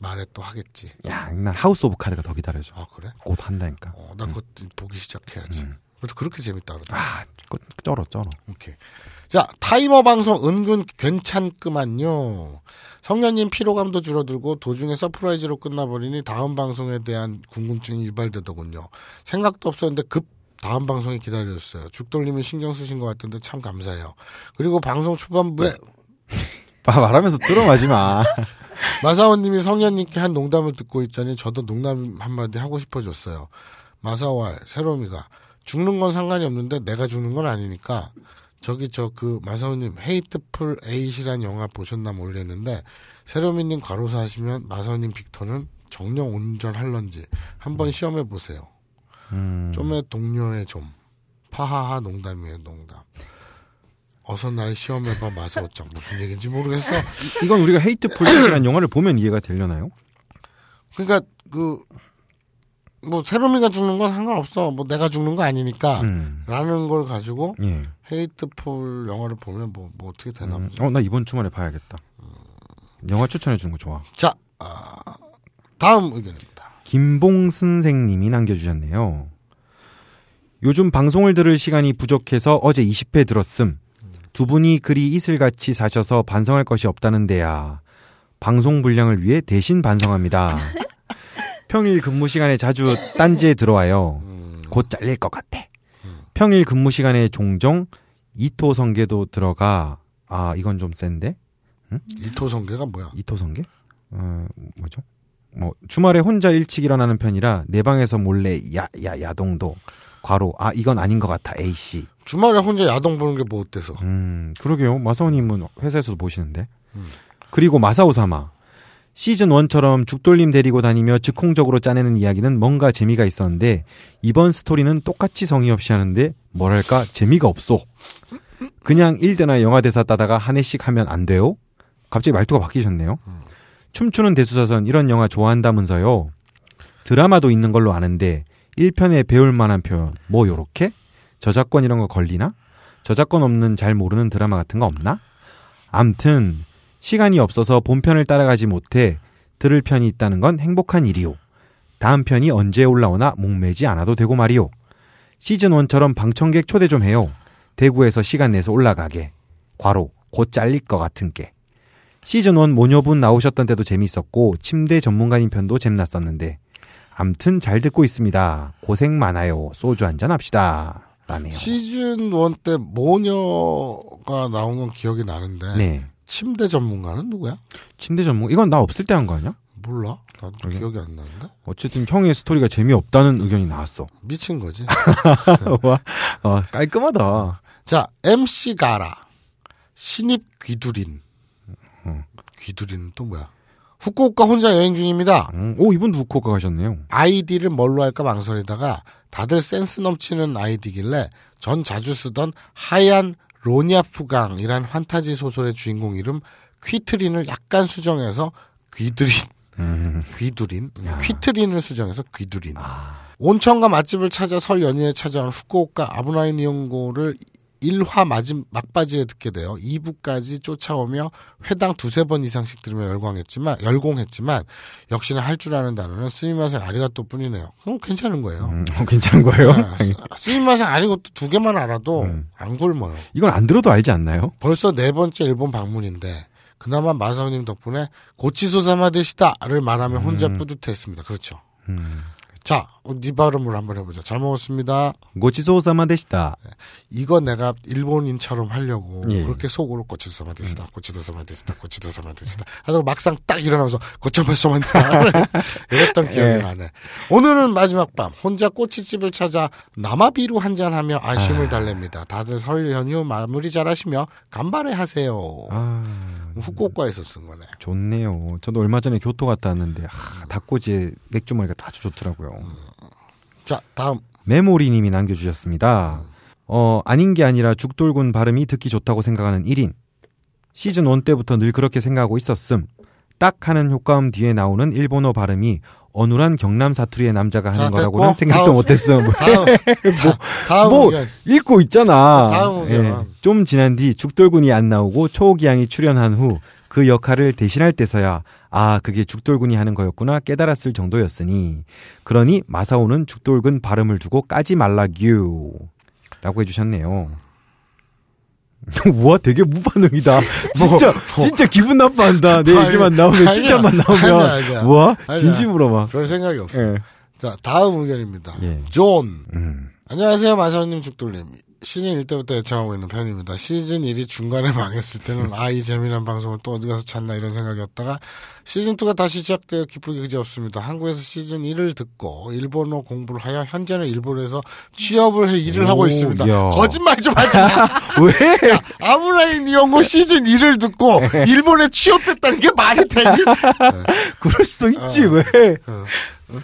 말에 또 하겠지. 야, 난 House of Cards가 더 기다려져. 아, 그래? 곧 한다니까. 어, 나 그것 보기 시작해야지. 음. 그래도 그렇게 재밌다 그러더라. 아, 그, 쩔어, 쩔어. 오케이. 자, 타이머 방송 은근 괜찮구만요. 성년님 피로감도 줄어들고 도중에 surprise로 끝나버리니 다음 방송에 대한 궁금증이 유발되더군요. 생각도 없었는데 급 다음 방송이 기다렸어요. 죽돌님은 신경 쓰신 것 같은데 참 감사해요. 그리고 방송 초반부에 아, 말하면서 뚫어마지 마. 마사오님이 성년님께 한 농담을 듣고 있자니 저도 농담 한마디 하고 싶어졌어요. 마사오알 새로미가 죽는 건 상관이 없는데 내가 죽는 건 아니니까 저기 저 그 마사오님 Hateful Eight이란 영화 보셨나 모르겠는데 새로미님 과로사 하시면 마사오님 빅터는 정녕 온전할런지 한번 시험해 보세요. 음. 좀의 동료의 좀 파하하 농담이에요 농담. 어서 날 시험해봐 마사오짱 무슨 얘기인지 모르겠어. 이건 우리가 Hateful이라는 영화를 보면 이해가 되려나요? 그러니까 그 뭐 세롬이가 죽는 건 상관없어. 뭐 내가 죽는 거 아니니까. 음. 라는 걸 가지고 예. 헤이트풀 영화를 보면 뭐, 뭐 어떻게 되나 음. 보죠. 어, 나 이번 주말에 봐야겠다. 영화 추천해 주는 거 좋아. 자, 아, 다음 의견입니다. 김봉 선생님이 남겨주셨네요. 요즘 방송을 들을 시간이 부족해서 어제 20회 들었음. 두 분이 그리 이슬같이 사셔서 반성할 것이 없다는데야. 방송 분량을 위해 대신 반성합니다. 평일 근무 시간에 자주 딴지에 들어와요. 곧 잘릴 것 같아. 평일 근무 시간에 종종 이토 성계도 들어가. 아, 이건 좀 센데? 이토 성계가 뭐야? 이토 성계? 어, 뭐죠? 뭐 주말에 혼자 일찍 일어나는 편이라 내 방에서 몰래 야 야 야동도 과로 아 이건 아닌 것 같아 A 씨. 주말에 혼자 야동 보는 게 뭐 어때서? 음 그러게요 마사오님은 회사에서도 보시는데. 그리고 마사오사마 시즌 1처럼 죽돌림 데리고 다니며 즉흥적으로 짜내는 이야기는 뭔가 재미가 있었는데 이번 스토리는 똑같이 성의 없이 하는데 뭐랄까 재미가 없어. 그냥 1대나 영화 대사 따다가 한 해씩 하면 안 돼요? 갑자기 말투가 바뀌셨네요. 춤추는 대수사선 이런 영화 좋아한다면서요. 드라마도 있는 걸로 아는데 1편에 배울 만한 표현 뭐 요렇게? 저작권 이런 거 걸리나? 저작권 없는 잘 모르는 드라마 같은 거 없나? 암튼 시간이 없어서 본편을 따라가지 못해 들을 편이 있다는 건 행복한 일이요. 다음 편이 언제 올라오나 목매지 않아도 되고 말이요. 시즌 1처럼 방청객 초대 좀 해요. 대구에서 시간 내서 올라가게. 과로 곧 잘릴 것 같은 게. 시즌 1 모녀분 나오셨던 때도 재밌었고 침대 전문가님 편도 재밌었는데 암튼 잘 듣고 있습니다. 고생 많아요. 소주 한잔 합시다. 라네요. 시즌 1 때 모녀가 나온 건 기억이 나는데 네. 침대 전문가는 누구야? 침대 전문 이건 나 없을 때 한 거 아니야? 몰라. 나도 그러게. 기억이 안 나는데. 어쨌든 형의 스토리가 재미없다는 의견이 나왔어. 미친 거지. 와, 어, 깔끔하다. 자, MC 가라. 신입 귀두린. 음. 귀두린은 또 뭐야? 후쿠오카 혼자 여행 중입니다. 음, 오, 이분 후쿠오카 가셨네요. 아이디를 뭘로 할까 망설이다가 다들 센스 넘치는 아이디길래 전 자주 쓰던 하얀 로냐프강이란 판타지 소설의 주인공 이름 퀴트린을 약간 수정해서 귀두린 음, 귀두린 퀴트린을 수정해서 귀두린 온천과 맛집을 찾아 설 연휴에 찾아온 후쿠오카 아브나이 니온고를 1화 마지, 막바지에 듣게 되어 2부까지 쫓아오며 회당 두세 번 이상씩 들으며 열광했지만 열공했지만 역시나 할 줄 아는 단어는 스미마생 아리가또 뿐이네요. 그럼 괜찮은 거예요. 음, 어, 괜찮은 거예요? 네, 스미마생 아리가또 두 개만 알아도 안 굶어요. 이건 안 들어도 알지 않나요? 벌써 네 번째 일본 방문인데 그나마 마사오님 덕분에 고치소사마 되시다를 말하면 혼자 뿌듯했습니다. 그렇죠. 음. 자, 네 발음으로 한번 해보자. 잘 먹었습니다. 고치소사마 되시다. 이거 내가 일본인처럼 하려고 예. 그렇게 속으로 고치소사마 되시다, 고치소사마 되시다, 고치소사마 되시다. 하다가 막상 딱 일어나면서 고쳐마소만 이랬던 기억이 예. 나네. 오늘은 마지막 밤 혼자 꼬치집을 찾아 남아비루 한잔하며 아쉬움을 달랩니다. 다들 설 연휴 마무리 잘하시며 간발해 하세요. 아, 후쿠오카에서 쓴 거네. 좋네요. 저도 얼마 전에 교토 갔다 왔는데, 하, 닭꼬지에 맥주 머리가 아주 좋더라고요. 자, 다음. 메모리님이 남겨주셨습니다. 어, 아닌 게 아니라 죽돌군 발음이 듣기 좋다고 생각하는 1인. 시즌 1 때부터 늘 그렇게 생각하고 있었음. 딱 하는 효과음 뒤에 나오는 일본어 발음이 어눌한 경남 사투리의 남자가 하는 자, 거라고는 생각도 다음. 못했음. 다음. 다, 다음 뭐 의견. 읽고 있잖아. 다음 의견. 예. 좀 지난 뒤 죽돌군이 안 나오고 초호기양이 출연한 후 그 역할을 대신할 때서야 아 그게 죽돌군이 하는 거였구나 깨달았을 정도였으니 그러니 마사오는 죽돌군 발음을 두고 까지 말라규 라고 해주셨네요. 와 되게 무반응이다. 진짜 진짜 기분 나빠한다. 내 아니, 얘기만 나오면 아니야. 진짜만 나오면 아니야. 와 아니야. 진심으로 막. 별 생각이 없어. 예. 자, 다음 의견입니다. 예. 존. 음. 안녕하세요, 마사오님, 죽돌님. 시즌 1 때부터 애청하고 있는 편입니다. 시즌 1이 중간에 망했을 때는 아, 이 재미난 방송을 또 어디 가서 찾나 이런 생각이었다가 시즌 2가 다시 시작되어 기쁘기 그지없습니다. 한국에서 시즌 1을 듣고 일본어 공부를 하여 현재는 일본에서 취업을 해 일을 오, 하고 있습니다. 야. 거짓말 좀 하지 마. 왜? 아무라인 이용고 시즌 1을 듣고 일본에 취업했다는 게 말이 되니? 그럴 수도 있지 어. 왜?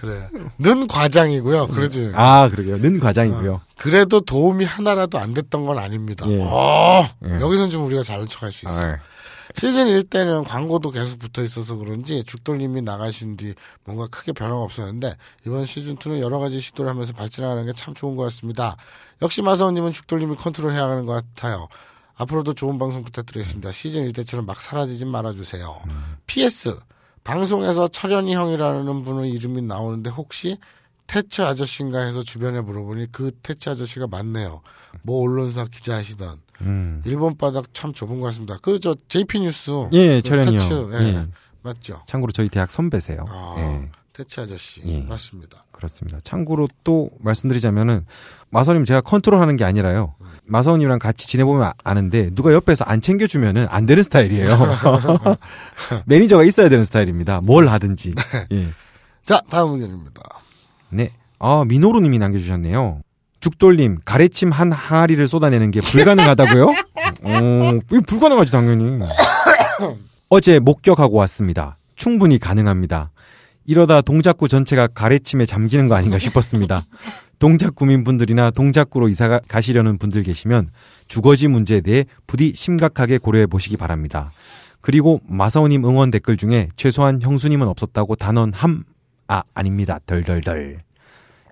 그래. 는 과장이고요. 그러지. 아 그러게요. 는 과장이고요. 그래도 도움이 하나라도 안 됐던 건 아닙니다. 예. 어, 예. 여기선 좀 우리가 잘 척할 수 있어. 아, 요 시즌 1 때는 광고도 계속 붙어 있어서 그런지 죽돌님이 나가신 뒤 뭔가 크게 변화가 없었는데 이번 시즌 2는 여러 가지 시도를 하면서 발전하는 게 참 좋은 것 같습니다. 역시 마사오님은 죽돌님이 컨트롤해야 하는 것 같아요. 앞으로도 좋은 방송 부탁드리겠습니다. 시즌 1 때처럼 막 사라지진 말아주세요. PS 방송에서 철현이 형이라는 분의 이름이 나오는데 혹시 태츠 아저씨인가 해서 주변에 물어보니 그 태츠 아저씨가 맞네요. 뭐 언론사 기자 하시던 음. 일본 바닥 참 좁은 것 같습니다. 그 저 JP 뉴스 예, 그 철현이 태츠, 형. 예, 예. 맞죠. 참고로 저희 대학 선배세요. 아, 예, 태츠 아저씨 예. 맞습니다. 그렇습니다. 참고로 또 말씀드리자면은 마사오님 제가 컨트롤하는 게 아니라요. 마사오님이랑 같이 지내보면 아- 아는데 누가 옆에서 안 챙겨주면은 안 되는 스타일이에요. 매니저가 있어야 되는 스타일입니다. 뭘 하든지. 예. 자 다음 의견입니다. 네. 아, 미노루님이 남겨주셨네요. 죽돌님, 가래침 한 항아리를 쏟아내는 게 불가능하다고요? 어, 이거 불가능하지, 당연히. 어제 목격하고 왔습니다. 충분히 가능합니다. 이러다 동작구 전체가 가래침에 잠기는 거 아닌가 싶었습니다. 동작구민분들이나 동작구로 이사 가- 가시려는 분들 계시면 주거지 문제에 대해 부디 심각하게 고려해 보시기 바랍니다. 그리고 마사오님 응원 댓글 중에 최소한 형수님은 없었다고 단언 함, 아, 아닙니다. 덜덜덜.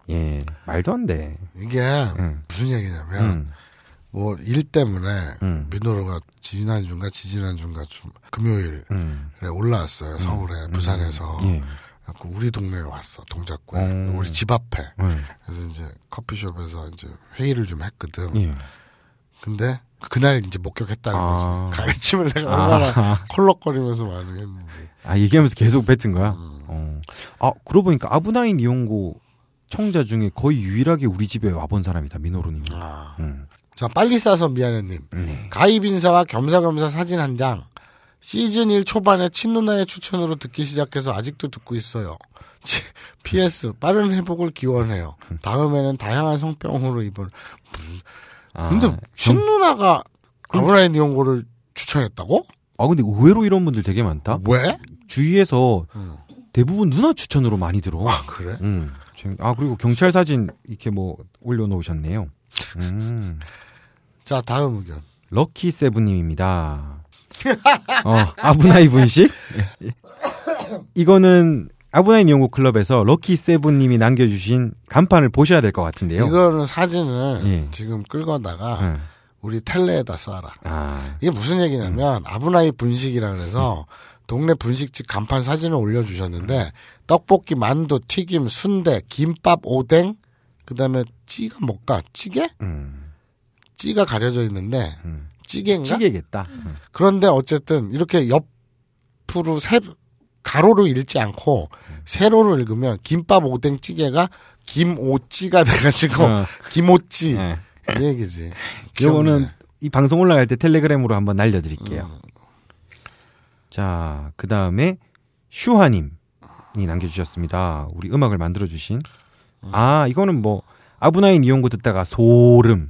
예, 말도 안 돼. 이게 음. 무슨 얘기냐면 음, 뭐일 때문에 음. 민호로가 지난 주인가 지지난 주인가 주, 금요일에 음. 올라왔어요. 서울에 부산에서 예. 그래갖고 우리 동네에 왔어 동작구에 어. 우리 집 앞에 네. 그래서 이제 커피숍에서 이제 회의를 좀 했거든. 예. 근데 그날 이제 목격했다는 아. 거지. 가르침을 내가 얼마나 콜록거리면서 많이 했는지. 아 얘기하면서 계속 뱉은 거야. 음. 어. 아 그러고 보니까 아브나인 이용고 청자 중에 거의 유일하게 우리 집에 와본 사람이다 민호루님. 아. 음. 자 빨리 싸서 미안해님. 네. 가입 인사와 겸사겸사 사진 한 장. 시즌 1 초반에 친누나의 추천으로 듣기 시작해서 아직도 듣고 있어요. 치, PS 빠른 회복을 기원해요. 다음에는 다양한 성병으로 입원. 아, 근데 좀- 친누나가 아브라인 이용고를 추천했다고? 아 근데 의외로 이런 분들 되게 많다. 왜? 주위에서 음. 대부분 누나 추천으로 많이 들어. 아 그래? 음. 아 그리고 경찰 사진 이렇게 뭐 올려놓으셨네요. 음. 자 다음 의견. 럭키 세븐님입니다. 어, 아브나이 분식? 이거는 아브나인 연구 클럽에서 럭키 세븐님이 남겨주신 간판을 보셔야 될 것 같은데요. 이거는 사진을 예. 지금 끌거다가 응. 우리 텔레에다 쏴라. 아, 이게 무슨 얘기냐면 아브나이 분식이라 그래서 동네 분식집 간판 사진을 올려주셨는데 떡볶이, 만두, 튀김, 순대, 김밥, 오뎅, 그다음에 찌가 뭘까? 찌개? 음, 찌가 가려져 있는데 음. 찌개인가? 찌개겠다. 음. 그런데 어쨌든 이렇게 옆으로 세 가로로 읽지 않고 세로로 읽으면 김밥, 오뎅, 찌개가 김오찌가 돼가지고 어, 김오찌 네. 이 얘기지. 요거는. 이 방송 올라갈 때 텔레그램으로 한번 날려드릴게요. 음. 자, 그 다음에 슈하님이 남겨주셨습니다. 우리 음악을 만들어주신. 아, 이거는 뭐, 아브나인 이용구 듣다가 소름.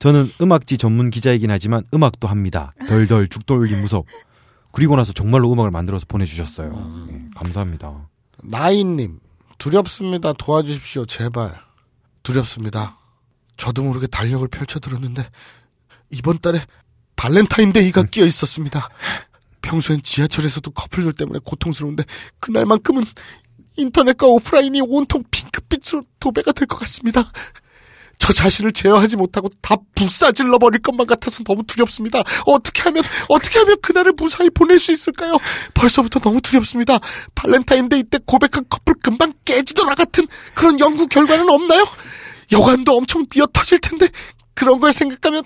저는 음악지 전문 기자이긴 하지만 음악도 합니다. 덜덜 죽돌기 무섭. 그리고 나서 정말로 음악을 만들어서 보내주셨어요. 예, 감사합니다. 나인님 두렵습니다. 도와주십시오. 제발 두렵습니다. 저도 모르게 달력을 펼쳐들었는데 이번 달에 발렌타인데이가 끼어 있었습니다. 평소엔 지하철에서도 커플들 때문에 고통스러운데 그날만큼은 인터넷과 오프라인이 온통 핑크빛으로 도배가 될 것 같습니다. 저 자신을 제어하지 못하고 다 불사질러 버릴 것만 같아서 너무 두렵습니다. 어떻게 하면 어떻게 하면 그날을 무사히 보낼 수 있을까요? 벌써부터 너무 두렵습니다. 발렌타인데이 때 고백한 커플 금방 깨지더라 같은 그런 연구 결과는 없나요? 여관도 엄청 미어 터질 텐데 그런 걸 생각하면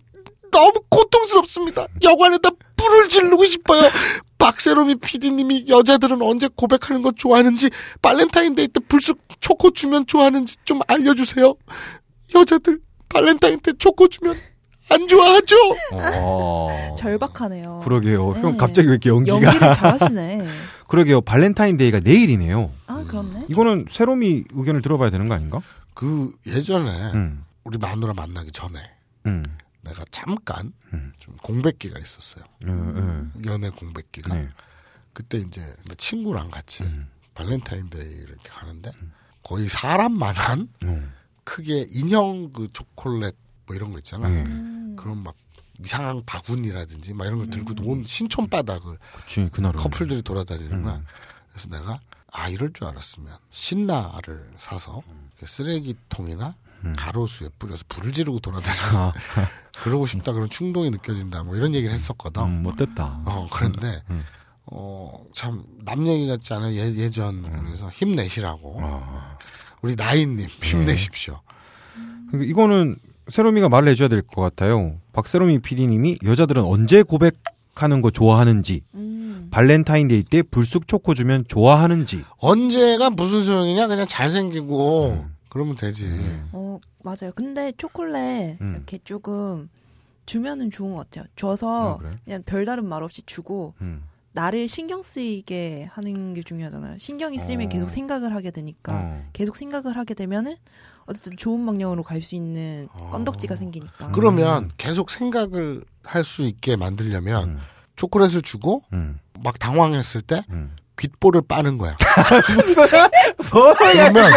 너무 고통스럽습니다. 여관에다 불을 지르고 싶어요. 박새롬이 PD님이 여자들은 언제 고백하는 거 좋아하는지 발렌타인데이 때 불쑥 초코 주면 좋아하는지 좀 알려주세요. 여자들 발렌타인 때 초코 주면 안 좋아하죠? 어, 절박하네요. 그러게요. 형 네. 갑자기 왜 이렇게 연기가. 연기를 잘하시네. 그러게요. 발렌타인데이가 내일이네요. 아 그렇네. 이거는 새롬이 의견을 들어봐야 되는 거 아닌가? 그 예전에 음, 우리 마누라 만나기 전에 음, 내가 잠깐 음. 좀 공백기가 있었어요. 어, 어. 연애 공백기가. 네. 그때 이제 내 친구랑 같이 음. 발렌타인데이 이렇게 가는데 거의 사람만한 어. 크게 인형 그 초콜릿 뭐 이런 거 있잖아. 네. 음. 그런 막 이상한 바구니라든지 막 이런 걸 들고 온 신촌 바닥을 그치, 그날은. 커플들이 돌아다니는 거야. 음. 그래서 내가 아 이럴 줄 알았으면 신나를 사서 쓰레기통이나 가로수에 뿌려서 불을 지르고 돌아다니는 아, 그러고 싶다 그런 충동이 느껴진다 뭐 이런 얘기를 했었거든. 음, 못됐다. 어 그런데 음. 어참 남 얘기 같지 않은 예, 예전 그래서 힘내시라고 아. 우리 나인님 힘내십시오. 그러니까 이거는 새롬이가 말을 해줘야 될 것 같아요. 박새롬이 PD님이 여자들은 언제 고백하는 거 좋아하는지, 음. 발렌타인데이 때 불쑥 초코 주면 좋아하는지. 언제가 무슨 소용이냐 그냥 잘생기고 음. 그러면 되지. 어 맞아요. 근데 초콜릿 음. 이렇게 조금 주면은 좋은 것 같아요. 줘서 아, 그래? 그냥 별다른 말 없이 주고 음. 나를 신경 쓰이게 하는 게 중요하잖아요. 신경이 쓰이면 어. 계속 생각을 하게 되니까 어. 계속 생각을 하게 되면은 어쨌든 좋은 방향으로 갈 수 있는 어. 건덕지가 생기니까. 그러면 계속 생각을 할 수 있게 만들려면 음. 초콜릿을 주고 음. 막 당황했을 때 음. 귓볼을 빠는 거야. 뭐야? 그러면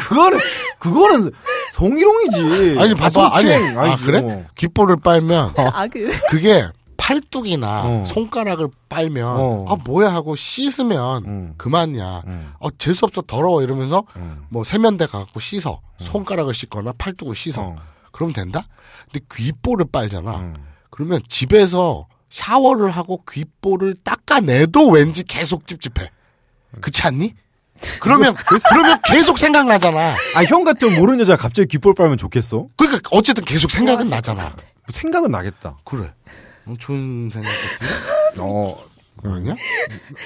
그거는, 그거는 성희롱이지. 아니 봐봐 아니 성추행 아 그래? 뭐. 귓볼을 빨면 아 그래? 그게 팔뚝이나 어. 손가락을 빨면 어. 아 뭐야 하고 씻으면 음. 그만이야. 음. 어 재수 없어 더러워 이러면서 음. 뭐 세면대 가갖고 씻어 손가락을 씻거나 팔뚝을 씻어 어. 그러면 된다. 근데 귓볼을 빨잖아. 음. 그러면 집에서 샤워를 하고 귓볼을 닦아내도 왠지 계속 찝찝해. 그렇지 않니? 그러면 그러면 계속 생각나잖아. 아, 형 같은 모르는 여자 갑자기 귓볼 빨면 좋겠어? 그러니까 어쨌든 계속 생각은 나잖아. 생각은 나겠다. 그래. 어, 좋은 생각 같은데? 어, 그러냐?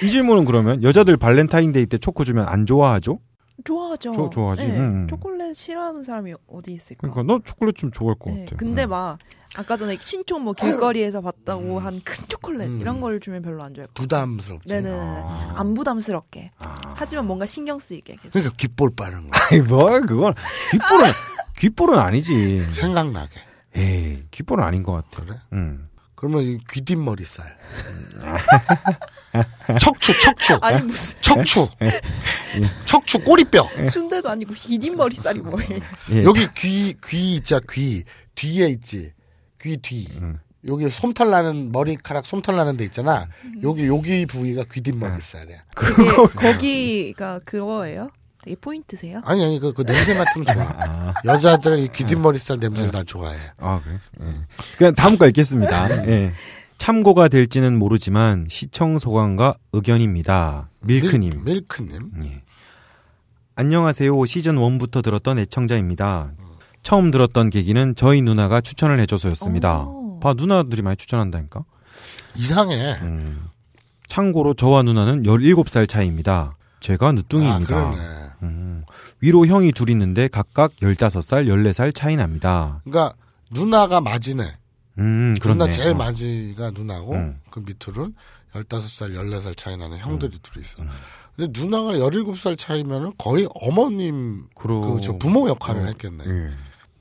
이 질문은 그러면 여자들 발렌타인데이 때 초코 주면 안 좋아하죠? 좋아하죠. 좋- 좋아하지. 네, 음. 초콜릿 싫어하는 사람이 어디 있을까? 그러니까 너 초콜릿 좀 좋아할 것 네, 같아. 근데 음. 막 아까 전에 신촌 뭐 길거리에서 봤다고 한큰 초콜릿 음. 이런 걸 주면 별로 안 좋아할 것 같아요. 부담스럽지. 네네. 아. 안 부담스럽게. 아. 하지만 뭔가 신경 쓰이게 계속. 그러니까 귓볼 빠는 거. 아이 뭘 그건 귓볼은 귓볼은 아니지. 생각나게. 에이 귓볼은 아닌 것 같아. 그래? 음. 그러면 이 귀뒷머리살. 척추, 척추. 아니 무슨 척추. 척추 꼬리뼈. 순대도 아니고 흰머리살이 뭐예요? 예. 여기 귀, 귀 있자, 귀. 뒤에 있지. 귀 뒤. 음. 여기 솜털 나는, 머리카락 솜털 나는 데 있잖아. 여기, 여기 부위가 귀뒷머리살이야. 그게 거기가 그거예요? 되게 포인트세요? 아니, 아니, 그, 그 냄새 맡으면 좋아. 여자들 이 귀뒷머리살 냄새를 난 좋아해. 아 그래. 예. 그냥 다음 거 읽겠습니다. 예. 참고가 될지는 모르지만 시청 소감과 의견입니다. 밀크님. 밀, 밀크님. 예. 안녕하세요. 시즌 1부터 들었던 애청자입니다. 처음 들었던 계기는 저희 누나가 추천을 해줘서였습니다. 오. 봐, 누나들이 많이 추천한다니까? 이상해. 음. 참고로 저와 누나는 17살 차이입니다. 제가 아, 늦둥이입니다. 그러네. 음. 위로 형이 둘 있는데 각각 15살, 14살 차이 납니다. 그러니까, 누나가 맞이네. 음, 그렇네. 누나 제일 어. 맞이가 누나고, 음. 그 밑으로는 15살, 14살 차이 나는 형들이 음. 둘이 있어. 근데 누나가 17살 차이면은 거의 어머님, 그러... 그, 저 부모 역할을 어, 했겠네. 예.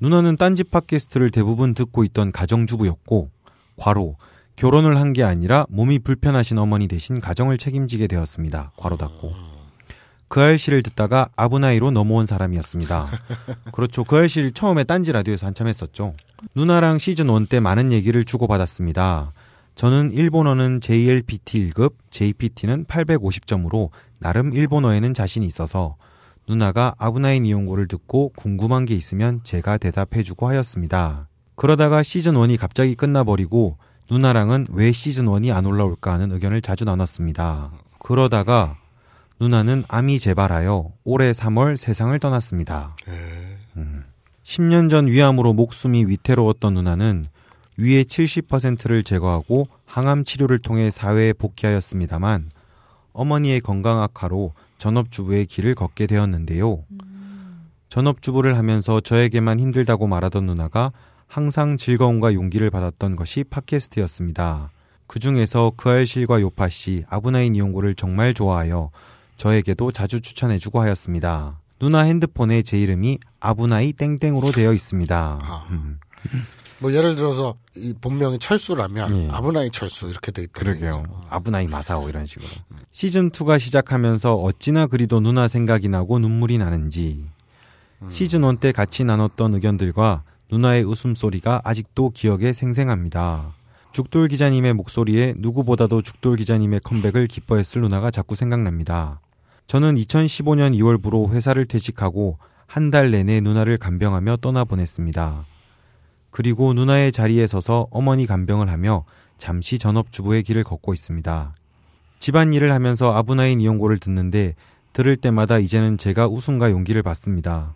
누나는 딴지 팟캐스트를 대부분 듣고 있던 가정주부였고, 과로, 결혼을 한 게 아니라 몸이 불편하신 어머니 대신 가정을 책임지게 되었습니다. 괄호 닫고. 그 알씨를 듣다가 아브나이로 넘어온 사람이었습니다. 그렇죠. 그 알씨를 처음에 딴지 라디오에서 한참 했었죠. 누나랑 시즌 1 때 많은 얘기를 주고받았습니다. 저는 일본어는 JLPT 1급, JPT는 850점으로 나름 일본어에는 자신이 있어서 누나가 아브나인 이용고를 듣고 궁금한 게 있으면 제가 대답해주고 하였습니다. 그러다가 시즌 1이 갑자기 끝나버리고 누나랑은 왜 시즌 1이 안 올라올까 하는 의견을 자주 나눴습니다. 그러다가 누나는 암이 재발하여 올해 3월 세상을 떠났습니다. 음. 10년 전 위암으로 목숨이 위태로웠던 누나는 위의 70%를 제거하고 항암 치료를 통해 사회에 복귀하였습니다만 어머니의 건강 악화로 전업주부의 길을 걷게 되었는데요. 전업주부를 하면서 저에게만 힘들다고 말하던 누나가 항상 즐거움과 용기를 받았던 것이 팟캐스트였습니다. 그 중에서 그 알실과 요파 씨, 아브나인 이용고를 정말 좋아하여 저에게도 자주 추천해주고 하였습니다. 누나 핸드폰에 제 이름이 아브나이 땡땡으로 되어 있습니다. 아. 음, 뭐 예를 들어서 이 본명이 철수라면 예. 아브나이 철수 이렇게 돼 있다. 그러게요. 아브나이 마사오 이런 식으로. 시즌 2가 시작하면서 어찌나 그리도 누나 생각이 나고 눈물이 나는지. 시즌 1 때 같이 나눴던 의견들과 누나의 웃음소리가 아직도 기억에 생생합니다. 죽돌 기자님의 목소리에 누구보다도 죽돌 기자님의 컴백을 기뻐했을 누나가 자꾸 생각납니다. 저는 2015년 2월부로 회사를 퇴직하고 한 달 내내 누나를 간병하며 떠나보냈습니다. 그리고 누나의 자리에 서서 어머니 간병을 하며 잠시 전업주부의 길을 걷고 있습니다. 집안 일을 하면서 아브나인 이용고를 듣는데 들을 때마다 이제는 제가 웃음과 용기를 받습니다.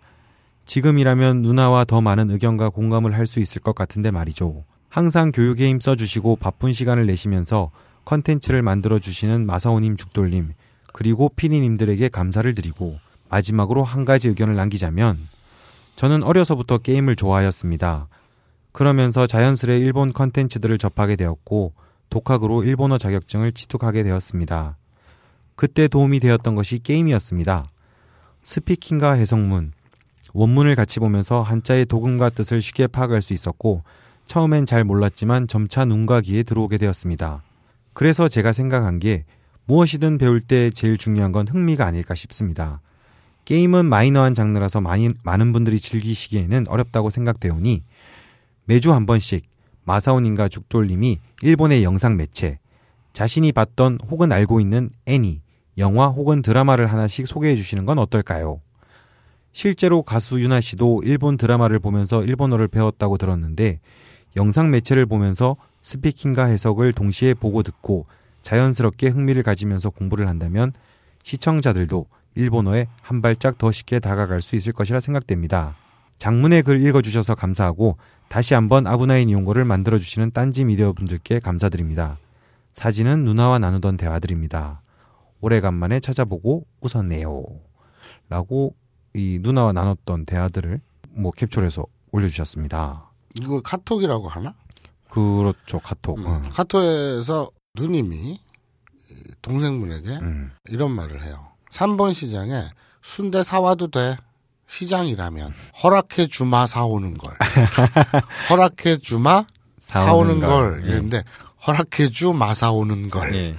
지금이라면 누나와 더 많은 의견과 공감을 할 수 있을 것 같은데 말이죠. 항상 교육에 힘써주시고 바쁜 시간을 내시면서 컨텐츠를 만들어주시는 마사오님 죽돌님, 그리고 피디님들에게 감사를 드리고 마지막으로 한 가지 의견을 남기자면 저는 어려서부터 게임을 좋아하였습니다. 그러면서 자연스레 일본 컨텐츠들을 접하게 되었고 독학으로 일본어 자격증을 취득하게 되었습니다. 그때 도움이 되었던 것이 게임이었습니다. 스피킹과 해석문, 원문을 같이 보면서 한자의 도금과 뜻을 쉽게 파악할 수 있었고 처음엔 잘 몰랐지만 점차 눈과 귀에 들어오게 되었습니다. 그래서 제가 생각한 게 무엇이든 배울 때 제일 중요한 건 흥미가 아닐까 싶습니다. 게임은 마이너한 장르라서 많이, 많은 분들이 즐기시기에는 어렵다고 생각되오니 매주 한 번씩 마사오님과 죽돌님이 일본의 영상 매체, 자신이 봤던 혹은 알고 있는 애니, 영화 혹은 드라마를 하나씩 소개해 주시는 건 어떨까요? 실제로 가수 유나 씨도 일본 드라마를 보면서 일본어를 배웠다고 들었는데 영상 매체를 보면서 스피킹과 해석을 동시에 보고 듣고 자연스럽게 흥미를 가지면서 공부를 한다면 시청자들도 일본어에 한 발짝 더 쉽게 다가갈 수 있을 것이라 생각됩니다. 장문의 글 읽어주셔서 감사하고 다시 한번 아구나인 이용고를 만들어주시는 딴지 미디어 분들께 감사드립니다. 사진은 누나와 나누던 대화들입니다. 오래간만에 찾아보고 웃었네요. 라고 이 누나와 나눴던 대화들을 뭐 캡처해서 올려주셨습니다. 이걸 카톡이라고 하나? 그렇죠 카톡. 음, 어. 카톡에서 누님이 동생분에게 음. 이런 말을 해요. 3번 시장에 순대 사와도 돼. 시장이라면 허락해 주마 사오는 걸. 허락해 주마 사오는, 사오는 걸. 걸. 이랬는데 허락해 주마 사오는 걸. 예.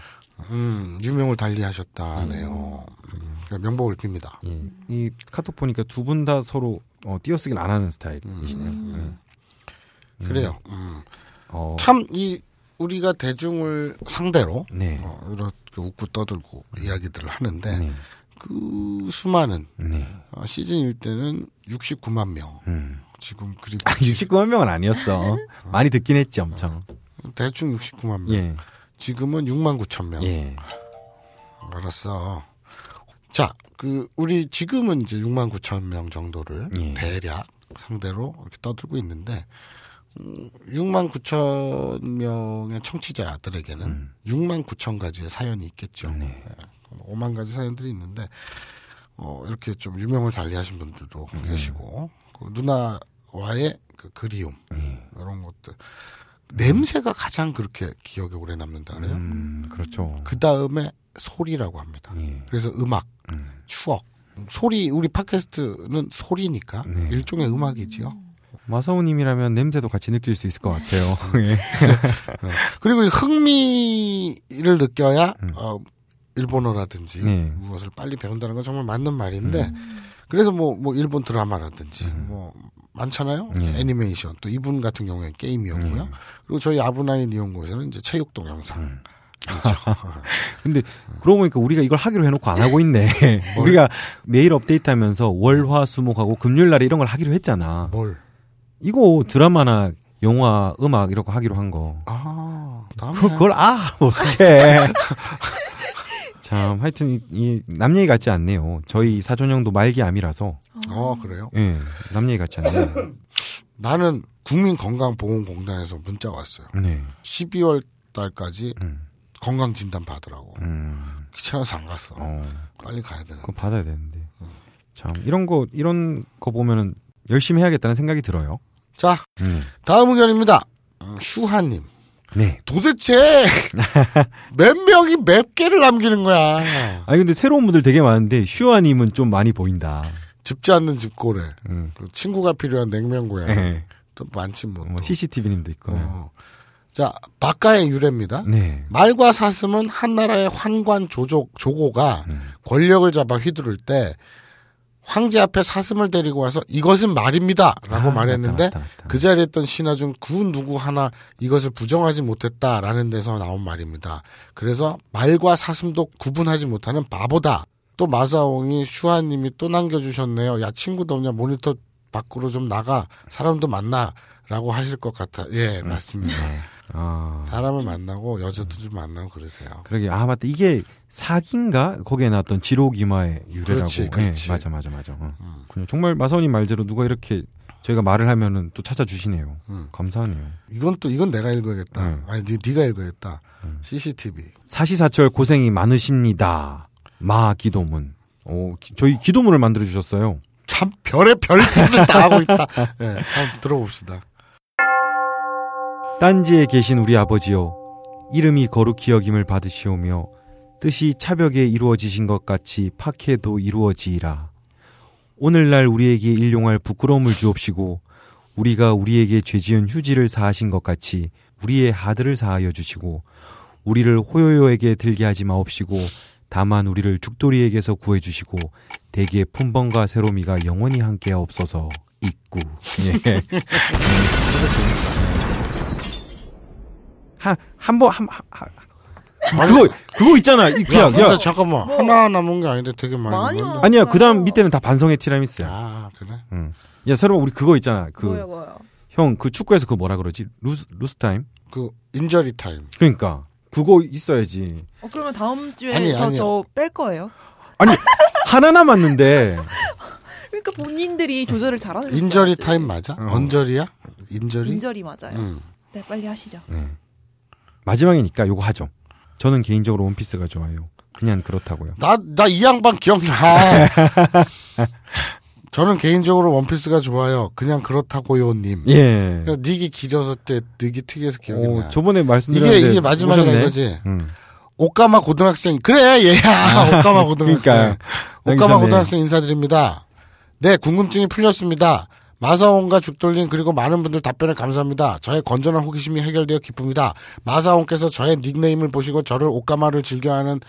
음, 유명을 달리하셨다네요. 음, 명복을 빕니다. 예. 이 카톡 보니까 두 분 다 서로 어, 띄어쓰기를 안 하는 스타일이시네요. 음. 예. 그래요. 음. 어, 참이 우리가 대중을 상대로 네. 어, 이렇게 웃고 떠들고 이야기들을 하는데 네. 그 수많은 네. 어, 시즌 일 때는 69만 명 음. 지금 그리고 아, 69만 명은 아니었어. 많이 듣긴 했지, 엄청. 대충 69만 명 예. 지금은 6만 9천 명 예. 알았어 자 그 우리 지금은 이제 6만 9천 명 정도를 예. 대략 상대로 이렇게 떠들고 있는데 음, 6만 9천 명의 청취자들에게는 6만 9천 가지의 사연이 있겠죠. 네. 5만 가지 사연들이 있는데 어, 이렇게 좀 유명을 달리하신 분들도 계시고 그 누나와의 그 그리움 이런 것들 냄새가 가장 그렇게 기억에 오래 남는다 그래요. 음, 그렇죠. 그 다음에 소리라고 합니다. 예. 그래서 음악, 추억. 소리 우리 팟캐스트는 소리니까 네. 일종의 음악이지요. 마사오님이라면 냄새도 같이 느낄 수 있을 것 같아요. 예. 어. 그리고 이 흥미를 느껴야 어, 일본어라든지 네. 무엇을 빨리 배운다는 건 정말 맞는 말인데 그래서 뭐 뭐 일본 드라마라든지 뭐 많잖아요 네. 애니메이션 또 이분 같은 경우에는 게임이었고요 그리고 저희 아브나인 이용고에서는 이제 체육 동영상 근데 그러고 보니까 우리가 이걸 하기로 해놓고 안 하고 있네. 우리가 매일 업데이트하면서 월화 수목하고 금요일 날에 이런 걸 하기로 했잖아. 뭘? 이거 드라마나 영화, 음악 이런 거 하기로 한 거. 아 다음에 그, 그걸 아 어떡해. 참 하여튼 이, 이, 남 얘기 같지 않네요. 저희 사촌형도 말기암이라서 어 그래요? 예, 남 얘기 같지 않네요. 나는 국민건강보험공단에서 문자 왔어요. 네. 12월 달까지 음. 건강 진단 받으라고. 음. 귀찮아서 안 갔어. 어. 빨리 가야 되는. 그거 받아야 되는데. 참 이런 거 이런 거 보면은 열심히 해야겠다는 생각이 들어요. 자, 음. 다음 의견입니다. 음, 슈하님. 네. 도대체 몇 명이 몇 개를 남기는 거야. 아니 근데 새로운 분들 되게 많은데 슈아님은 좀 많이 보인다. 짚지 않는 집고래. 음. 그 친구가 필요한 냉면고야. 네. 또 많지 뭐. 뭐 또. CCTV님도 있고. 어. 자, 박가의 유래입니다. 네. 말과 사슴은 한 나라의 환관 조조, 조고가 음. 권력을 잡아 휘두를 때 황제 앞에 사슴을 데리고 와서 이것은 말입니다. 라고 아, 말했는데 맞다, 맞다, 맞다. 그 자리에 있던 신하 중 그 누구 하나 이것을 부정하지 못했다라는 데서 나온 말입니다. 그래서 말과 사슴도 구분하지 못하는 바보다. 또 마사옹이 슈아님이 또 남겨주셨네요. 야 친구도 없냐 모니터 밖으로 좀 나가 사람도 만나 라고 하실 것 같아. 예 음. 맞습니다. 아. 사람을 만나고 여자도 좀 만나고 그러세요. 그러게 아 맞다 이게 사기인가 거기에 나왔던 지로기마의 유래라고. 그렇지, 그렇지. 예, 맞아 맞아 맞아. 어. 그냥 정말 마사오님 말대로 누가 이렇게 저희가 말을 하면은 또 찾아주시네요. 음. 감사하네요. 이건 또 이건 내가 읽어야겠다. 음. 아니 네, 네가 읽어야겠다. CCTV. 사시사철 고생이 많으십니다. 마 기도문. 오, 기- 저희 기도문을 만들어 주셨어요. 참 별의 별 짓을 다 하고 있다. 예, 한번 들어봅시다. 딴지에 계신 우리 아버지요. 이름이 거룩히 여김을 받으시오며 뜻이 차벽에 이루어지신 것 같이 팍해도 이루어지이라. 오늘날 우리에게 일용할 부끄러움을 주옵시고 우리가 우리에게 죄지은 휴지를 사하신 것 같이 우리의 하드를 사하여 주시고 우리를 호요요에게 들게 하지 마옵시고 다만 우리를 죽돌이에게서 구해 주시고 대개 품번과 새로미가 영원히 함께 없어서 있구. 예. 한한번한 그거 그거 있잖아. 이 야, 그냥 근데 야, 잠깐만 하나 남은 게 아닌데 되게 많이. 많이 남았네. 남았- 아니야 그다음 밑에는 다 반성의 티라미스야. 아 그래? 응. 야 새롬아 우리 그거 있잖아. 뭐야 그 뭐야. 형그 축구에서 그 뭐라 그러지? 루스 루스 타임? 그 인저리 타임. 그러니까 그거 있어야지. 어 그러면 다음 주에 아니, 저 아니. 저뺄 거예요? 아니 하나 남았는데 그러니까 본인들이 조절을 잘하는 인저리 타임 맞아? 어. 언저리야? 인저리? 인저리 맞아요. 음. 네, 빨리 하시죠. 마지막이니까 요거 하죠. 저는 개인적으로 원피스가 좋아요. 그냥 그렇다고요. 나, 나 이 양반 기억나. 저는 개인적으로 원피스가 좋아요. 그냥 그렇다고요, 님. 예. 닉이 길어서 때, 닉이 특이해서 기억이 오, 나. 저번에 말씀드렸는데 이게, 이게 마지막이라 오셨네. 이거지. 음. 오까마 고등학생. 그래, 얘야. 오까마 고등학생. 그러니까요. 오까마. 고등학생 인사드립니다. 네, 궁금증이 풀렸습니다. 마사온과 죽돌림 그리고 많은 분들 답변을 감사합니다. 저의 건전한 호기심이 해결되어 기쁩니다. 마사온께서 저의 닉네임을 보시고 저를 오까마를 즐겨하는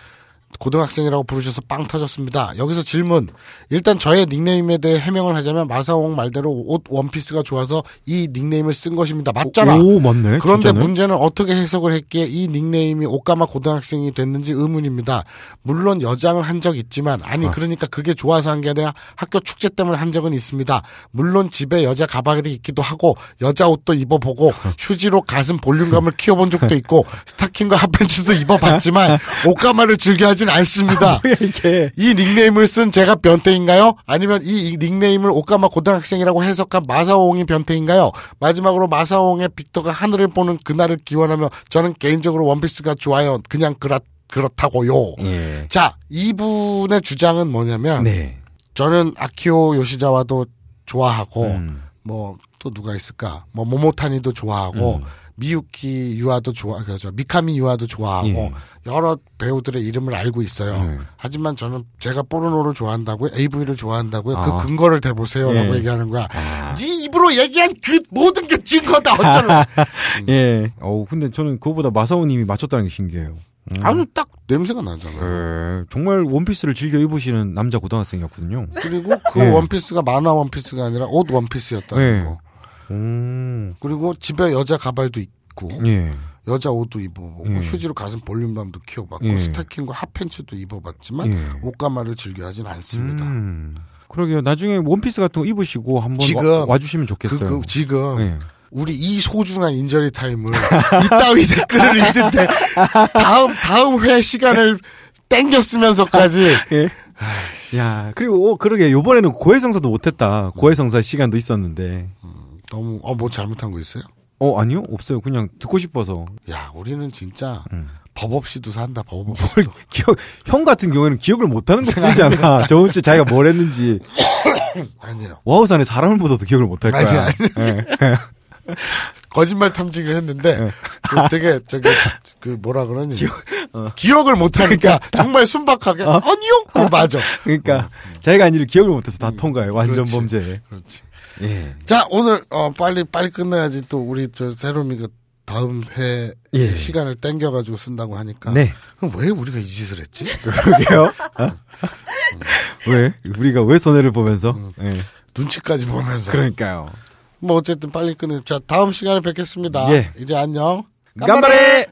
고등학생이라고 부르셔서 빵 터졌습니다. 여기서 질문. 일단 저의 닉네임에 대해 해명을 하자면 마사옹 말대로 옷 원피스가 좋아서 이 닉네임을 쓴 것입니다. 맞잖아. 오, 맞네. 그런데 진짜네. 문제는 어떻게 해석을 했기에 이 닉네임이 おかま 고등학생이 됐는지 의문입니다. 물론 여장을 한 적 있지만 아니 그러니까 그게 좋아서 한 게 아니라 학교 축제 때문에 한 적은 있습니다. 물론 집에 여자 가발이 있기도 하고 여자 옷도 입어보고 휴지로 가슴 볼륨감을 키워본 적도 있고 스타킹과 핫팬츠도 입어봤지만 おかま를 즐겨하 진 않습니다. 뭐야 이게. 이 닉네임을 쓴 제가 변태인가요? 아니면 이 닉네임을 おかま 고등학생이라고 해석한 마사오옹이 변태인가요? 마지막으로 마사오옹의 빅터가 하늘을 보는 그날을 기원하며 저는 개인적으로 원피스가 좋아요. 그냥 그렇, 그렇다고요. 예. 자, 이분의 주장은 뭐냐면 네. 저는 아키오 요시자와도 좋아하고 음. 뭐 또 누가 있을까? 뭐 모모타니도 좋아하고 음. 미유키 유아도 좋아, 그죠? 미카미 유아도 좋아하고 예. 여러 배우들의 이름을 알고 있어요. 네. 하지만 저는 제가 포르노를 좋아한다고요, AV를 좋아한다고요. 그 아. 근거를 대보세요라고 예. 얘기하는 거야. 네 입으로 얘기한 그 모든 게 증거다 어쩌나. 예. 어 근데 저는 그거보다 마사오님이 맞췄다는 게 신기해요. 음. 아니 딱 냄새가 나잖아. 예. 정말 원피스를 즐겨 입으시는 남자 고등학생이었거든요. 그리고 그 예. 원피스가 만화 원피스가 아니라 옷 원피스였다는 예. 거. 음. 그리고 집에 여자 가발도 있고 예. 여자 옷도 입어보고 예. 휴지로 가슴 볼륨감도 키워봤고 예. 스타킹과 핫팬츠도 입어봤지만 예. おかま를 즐겨하진 않습니다. 음. 그러게요. 나중에 원피스 같은 거 입으시고 한번 지금 와, 와주시면 그, 좋겠어요. 그 지금 예. 우리 이 소중한 인저리 타임을 이따위 댓글을 읽는데 다음 다음 회 시간을 땡겼으면서까지 예. 야, 그리고 어, 그러게 요번에는 고해성사도 못했다. 고해성사 시간도 있었는데. 너무 어 뭐 잘못한 거 있어요? 어 아니요 없어요. 그냥 듣고 싶어서. 야 우리는 진짜 음. 법 없이도 산다 법 없이도. 기억 형 같은 경우에는 기억을 못하는 거 뿐이잖아. 저번 주에 자기가 뭘 했는지 아니에요. 와우산에 사람을 보다도 기억을 못할 거야. 아니, 아니. 예. 거짓말 탐지기를 했는데 네. 그 되게 저기 그 뭐라 그러니 어. 기억, 을 못하니까 정말 순박하게 아니요 그 맞아 그러니까 자기가 아니를 기억을 못해서 다 통과해. 완전 그렇지. 범죄. 그렇지 예. 자 오늘 어 빨리 빨리 끝내야지 또 우리 저 새로미가 다음 회 예. 시간을 땡겨가지고 쓴다고 하니까 네. 그럼 왜 우리가 이 짓을 했지 그러게요. 어? 왜 우리가 왜 손해를 보면서? 예. 눈치까지 보면서 그러니까요. 뭐 어쨌든 빨리 끝내 자 다음 시간에 뵙겠습니다 예. 이제 안녕 깜바레.